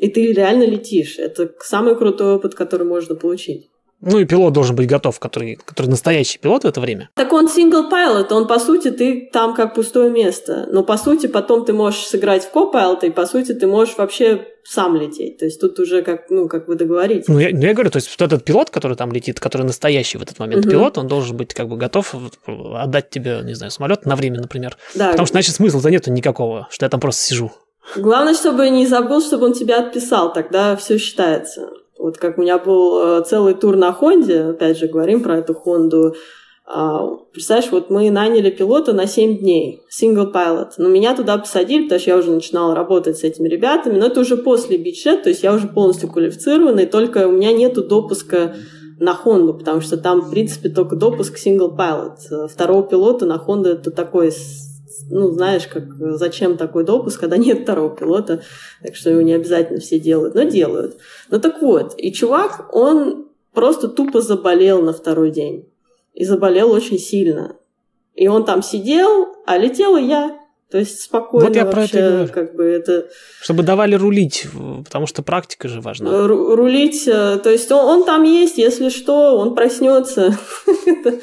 и ты реально летишь. Это самый крутой опыт, который можно получить. Ну и пилот должен быть готов, который, который настоящий пилот в это время. Так он single pilot, он по сути ты там как пустое место. Но по сути потом ты можешь сыграть в ко-пилота, и по сути ты можешь вообще сам лететь. То есть тут уже как, ну, как вы договоритесь. Ну я, ну, я говорю, то есть вот этот пилот, который там летит, который настоящий в этот момент угу. пилот, он должен быть как бы готов отдать тебе, не знаю, самолет на время, например. Да. Потому что, значит, смысла-то нету никакого, что я там просто сижу. Главное, чтобы не забыл, чтобы он тебя отписал, тогда все считается. Вот как у меня был э, целый тур на Хонде, опять же, говорим про эту Хонду. А, представляешь, вот мы наняли пилота на 7 дней, single pilot. Но меня туда посадили, потому что я уже начинала работать с этими ребятами, но это уже после бичет, то есть я уже полностью квалифицирована, и только у меня нету допуска на Хонду, потому что там, в принципе, только допуск single pilot. Второго пилота на Хонду это такой ну, знаешь, как зачем такой допуск, когда нет второго пилота, так что его не обязательно все делают, но делают. Ну так вот, и чувак, он просто тупо заболел на второй день. И заболел очень сильно. И он там сидел, а летела я. То есть спокойно вот я вообще, про это говорю. как бы это... Чтобы давали рулить, потому что практика же важна. Рулить, э, то есть он, он там есть, если что, он проснется.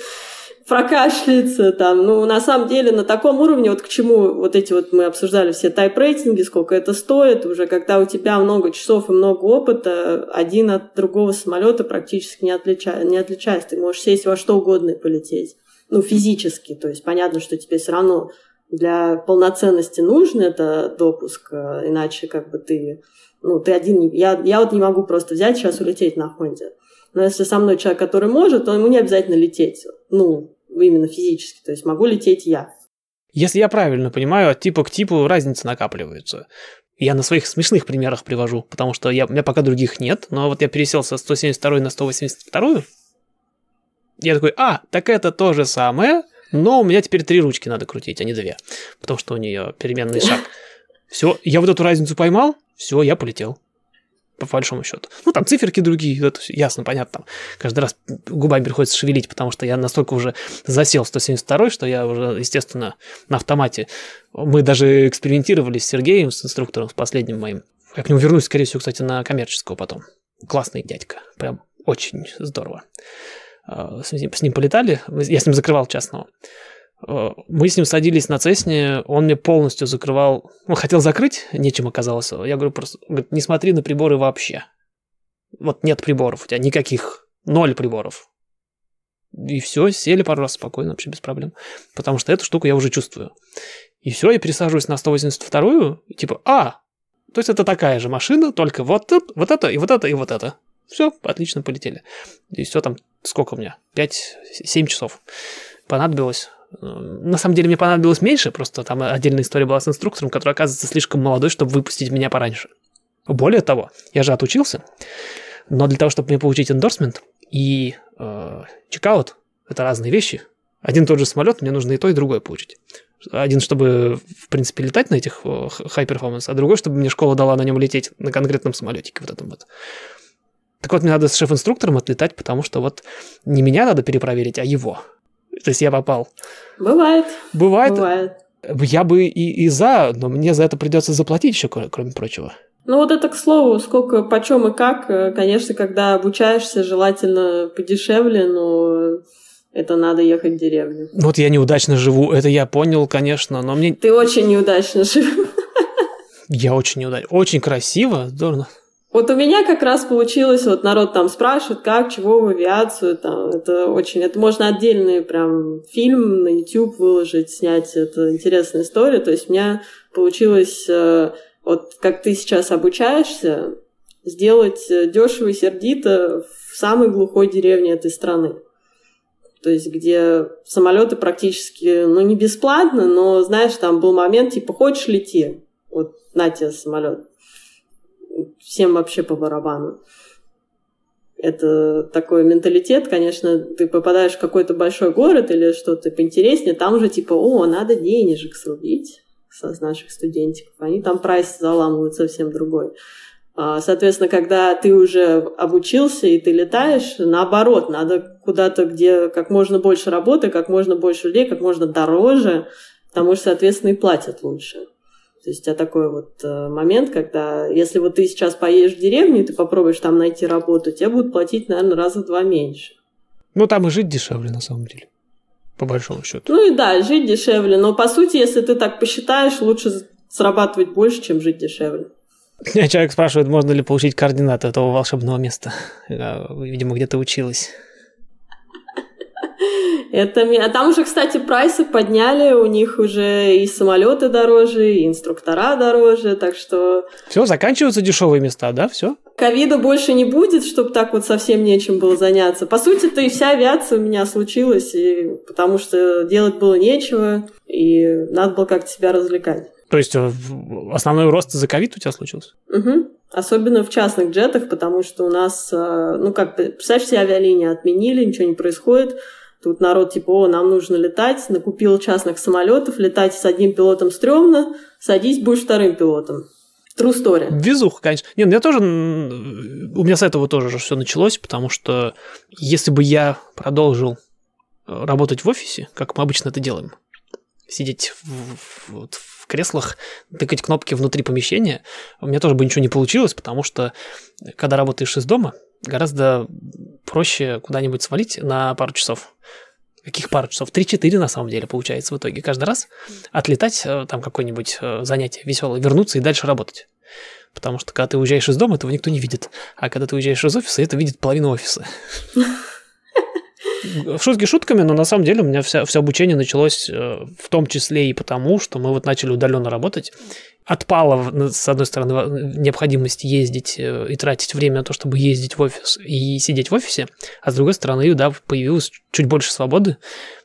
прокашляется там. Ну, на самом деле, на таком уровне, вот к чему вот эти вот мы обсуждали все тайп-рейтинги, сколько это стоит, уже когда у тебя много часов и много опыта, один от другого самолета практически не, отлича... не отличается. Ты можешь сесть во что угодно и полететь. Ну, физически. То есть понятно, что тебе все равно для полноценности нужен это допуск, э, иначе как бы ты, ну, ты один, я, я вот не могу просто взять сейчас улететь на Хонде. Но если со мной человек, который может, то ему не обязательно лететь, ну, именно физически, то есть могу лететь я. Если я правильно понимаю, от типа к типу разница накапливается. Я на своих смешных примерах привожу, потому что я, у меня пока других нет, но вот я пересел со 172 на 182, я такой, а, так это то же самое, но у меня теперь три ручки надо крутить, а не две, потому что у нее переменный шаг. Все, я вот эту разницу поймал, все, я полетел. По большому счету. Ну, там циферки другие, это ясно, понятно. Там каждый раз губами приходится шевелить, потому что я настолько уже засел 172 что я уже, естественно, на автомате. Мы даже экспериментировали с Сергеем, с инструктором, с последним моим. Я к нему вернусь, скорее всего, кстати, на коммерческого потом. Классный дядька. Прям очень здорово. А, с ним полетали, я с ним закрывал частного. Мы с ним садились на Цесне, он мне полностью закрывал, он хотел закрыть, нечем оказалось. Я говорю просто, говорит, не смотри на приборы вообще. Вот нет приборов, у тебя никаких, ноль приборов. И все, сели пару раз спокойно, вообще без проблем. Потому что эту штуку я уже чувствую. И все, я пересаживаюсь на 182-ю, и типа, а, то есть это такая же машина, только вот, вот это, и вот это, и вот это. Все, отлично, полетели. И все там, сколько у меня? 5-7 часов понадобилось. На самом деле мне понадобилось меньше, просто там отдельная история была с инструктором, который оказывается слишком молодой, чтобы выпустить меня пораньше. Более того, я же отучился, но для того, чтобы мне получить эндорсмент и э, чекаут, это разные вещи. Один тот же самолет, мне нужно и то, и другое получить. Один, чтобы, в принципе, летать на этих э, performance, а другой, чтобы мне школа дала на нем лететь на конкретном самолетике вот этом вот. Так вот, мне надо с шеф-инструктором отлетать, потому что вот не меня надо перепроверить, а его. То есть я попал. Бывает. Бывает. Бывает. Я бы и, и за, но мне за это придется заплатить еще, кроме прочего. Ну вот это к слову, сколько, почем и как. Конечно, когда обучаешься, желательно подешевле, но это надо ехать в деревню. Ну вот я неудачно живу, это я понял, конечно, но мне... Ты очень неудачно живешь. Я очень неудачно. Очень красиво, здорово. Вот у меня как раз получилось, вот народ там спрашивает, как, чего в авиацию, там, это очень, это можно отдельный прям фильм на YouTube выложить, снять, это интересная история, то есть у меня получилось, э, вот как ты сейчас обучаешься, сделать дешево и сердито в самой глухой деревне этой страны. То есть, где самолеты практически, ну, не бесплатно, но, знаешь, там был момент, типа, хочешь лети, вот на тебе самолет всем вообще по барабану. Это такой менталитет, конечно, ты попадаешь в какой-то большой город или что-то поинтереснее, там уже типа, о, надо денежек срубить со наших студентиков. Они там прайс заламывают совсем другой. А, соответственно, когда ты уже обучился и ты летаешь, наоборот, надо куда-то, где как можно больше работы, как можно больше людей, как можно дороже, потому что, соответственно, и платят лучше. То есть у тебя такой вот э, момент, когда если вот ты сейчас поедешь в деревню, и ты попробуешь там найти работу, тебе будут платить, наверное, раза в два меньше. Ну, там и жить дешевле, на самом деле. По большому счету. Ну и да, жить дешевле. Но по сути, если ты так посчитаешь, лучше срабатывать больше, чем жить дешевле. Человек спрашивает, можно ли получить координаты этого волшебного места. Видимо, где-то училась. Это, а там уже, кстати, прайсы подняли, у них уже и самолеты дороже, и инструктора дороже, так что... Все, заканчиваются дешевые места, да, все? Ковида больше не будет, чтобы так вот совсем нечем было заняться. По сути-то и вся авиация у меня случилась, и потому что делать было нечего, и надо было как-то себя развлекать. То есть э, основной рост за ковид у тебя случился? Угу. Особенно в частных джетах, потому что у нас, э, ну как, представь, все авиалинии отменили, ничего не происходит. Тут народ типа, о, нам нужно летать, накупил частных самолетов, летать с одним пилотом стрёмно, садись, будешь вторым пилотом. True story. Везуха, конечно. Нет, ну я тоже... У меня с этого тоже все началось, потому что если бы я продолжил э, работать в офисе, как мы обычно это делаем, сидеть в, в, в креслах, тыкать кнопки внутри помещения, у меня тоже бы ничего не получилось, потому что когда работаешь из дома, гораздо проще куда-нибудь свалить на пару часов. Каких пару часов? Три-четыре на самом деле получается в итоге. Каждый раз отлетать, э, там какое-нибудь э, занятие веселое, вернуться и дальше работать. Потому что когда ты уезжаешь из дома, этого никто не видит. А когда ты уезжаешь из офиса, это видит половина офиса. Шутки шутками, но на самом деле у меня вся, все обучение началось э, в том числе и потому, что мы вот начали удаленно работать. Отпала, с одной стороны, необходимость ездить э, и тратить время на то, чтобы ездить в офис и сидеть в офисе, а с другой стороны, да, появилось чуть больше свободы,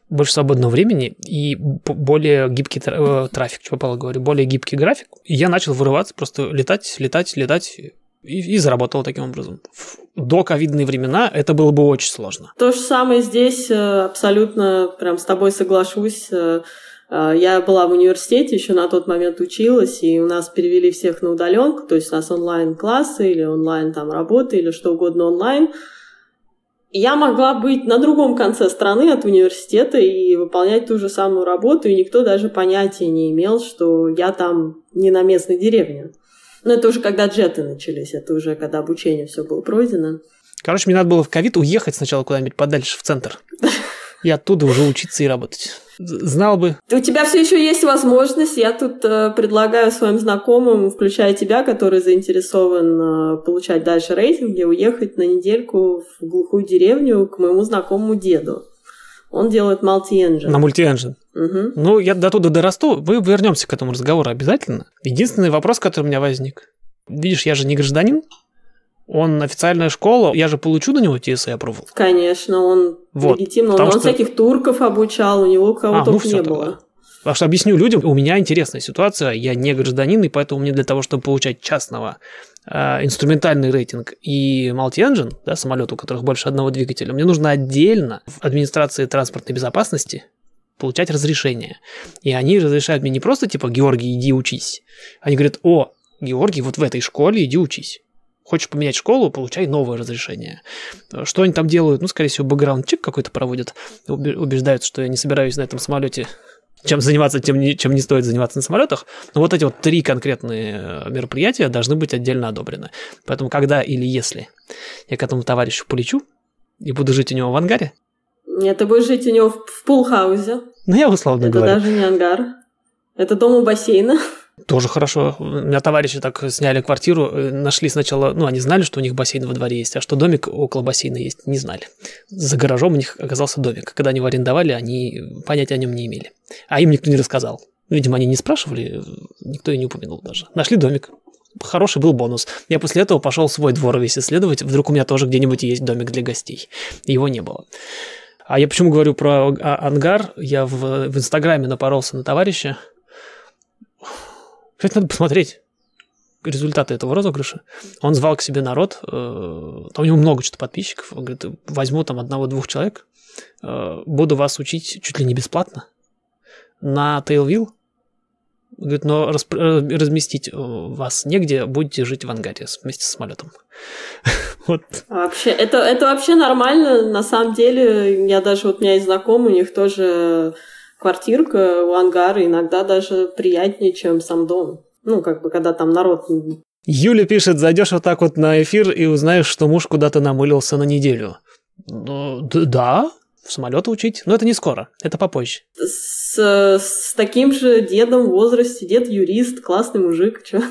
больше свободного времени и более гибкий э, трафик, что попало говорю, более гибкий график. И я начал вырываться, просто летать, летать, летать и, и заработал таким образом. В до ковидные времена это было бы очень сложно. То же самое здесь, э, абсолютно прям с тобой соглашусь. Э, я была в университете, еще на тот момент училась, и у нас перевели всех на удаленку, то есть у нас онлайн-классы или онлайн там работы или что угодно онлайн – я могла быть на другом конце страны от университета и выполнять ту же самую работу, и никто даже понятия не имел, что я там не на местной деревне. Но это уже когда джеты начались, это уже когда обучение все было пройдено. Короче, мне надо было в ковид уехать сначала куда-нибудь подальше в центр. И оттуда уже учиться и работать. Знал бы. У тебя все еще есть возможность. Я тут э, предлагаю своим знакомым, включая тебя, который заинтересован э, получать дальше рейтинги, уехать на недельку в глухую деревню к моему знакомому деду. Он делает multi-engine. На multi-engine. Угу. Ну, я до туда дорасту, мы вернемся к этому разговору обязательно. Единственный вопрос, который у меня возник. Видишь, я же не гражданин, он официальная школа, я же получу на него TSA approval? Конечно, он вот, легитимно. Он, что... всяких турков обучал, у него кого а, ну, не было. Тогда. Потому что объясню людям, у меня интересная ситуация, я не гражданин, и поэтому мне для того, чтобы получать частного э, инструментальный рейтинг и multi-engine, да, самолет, у которых больше одного двигателя, мне нужно отдельно в администрации транспортной безопасности получать разрешение. И они разрешают мне не просто типа, Георгий, иди учись. Они говорят, о, Георгий, вот в этой школе иди учись. Хочешь поменять школу, получай новое разрешение. Что они там делают? Ну, скорее всего, бэкграунд-чек какой-то проводят. Убеждаются, что я не собираюсь на этом самолете чем заниматься, тем не, чем не стоит заниматься на самолетах. Но вот эти вот три конкретные э, мероприятия должны быть отдельно одобрены. Поэтому когда или если я к этому товарищу полечу и буду жить у него в ангаре... Нет, ты будешь жить у него в пулхаузе. Ну, я условно Это говорю. Это даже не ангар. Это дом у бассейна. Тоже хорошо. У меня товарищи так сняли квартиру, э, нашли сначала, ну, они знали, что у них бассейн во дворе есть, а что домик около бассейна есть, не знали. За гаражом у них оказался домик. Когда они его арендовали, они понятия о нем не имели. А им никто не рассказал. Видимо, они не спрашивали, никто и не упомянул даже. Нашли домик. Хороший был бонус. Я после этого пошел свой двор весь исследовать. Вдруг у меня тоже где-нибудь есть домик для гостей. Его не было. А я почему говорю про а, ангар? Я в, в Инстаграме напоролся на товарища, кстати, надо посмотреть результаты этого розыгрыша. Он звал к себе народ, э, там у него много что-то подписчиков. Он говорит, возьму там одного-двух человек, э, буду вас учить чуть ли не бесплатно на Tailville. Говорит, но э, разместить вас негде, будете жить в ангаре вместе с самолетом. вот. Вообще, это, это вообще нормально. На самом деле, я даже, вот у меня есть знакомый, у них тоже квартирка у ангара иногда даже приятнее, чем сам дом. Ну, как бы, когда там народ... Юля пишет, зайдешь вот так вот на эфир и узнаешь, что муж куда-то намылился на неделю. Ну, да, в самолет учить, но это не скоро, это попозже. С, с таким же дедом в возрасте, дед юрист, классный мужик, чё?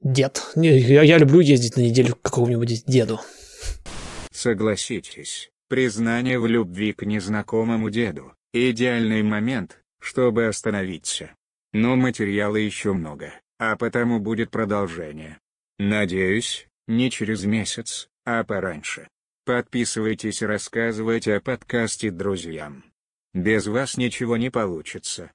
Дед. Я, я люблю ездить на неделю к какому-нибудь деду. Согласитесь, признание в любви к незнакомому деду Идеальный момент, чтобы остановиться. Но материала еще много, а потому будет продолжение. Надеюсь, не через месяц, а пораньше. Подписывайтесь и рассказывайте о подкасте друзьям. Без вас ничего не получится.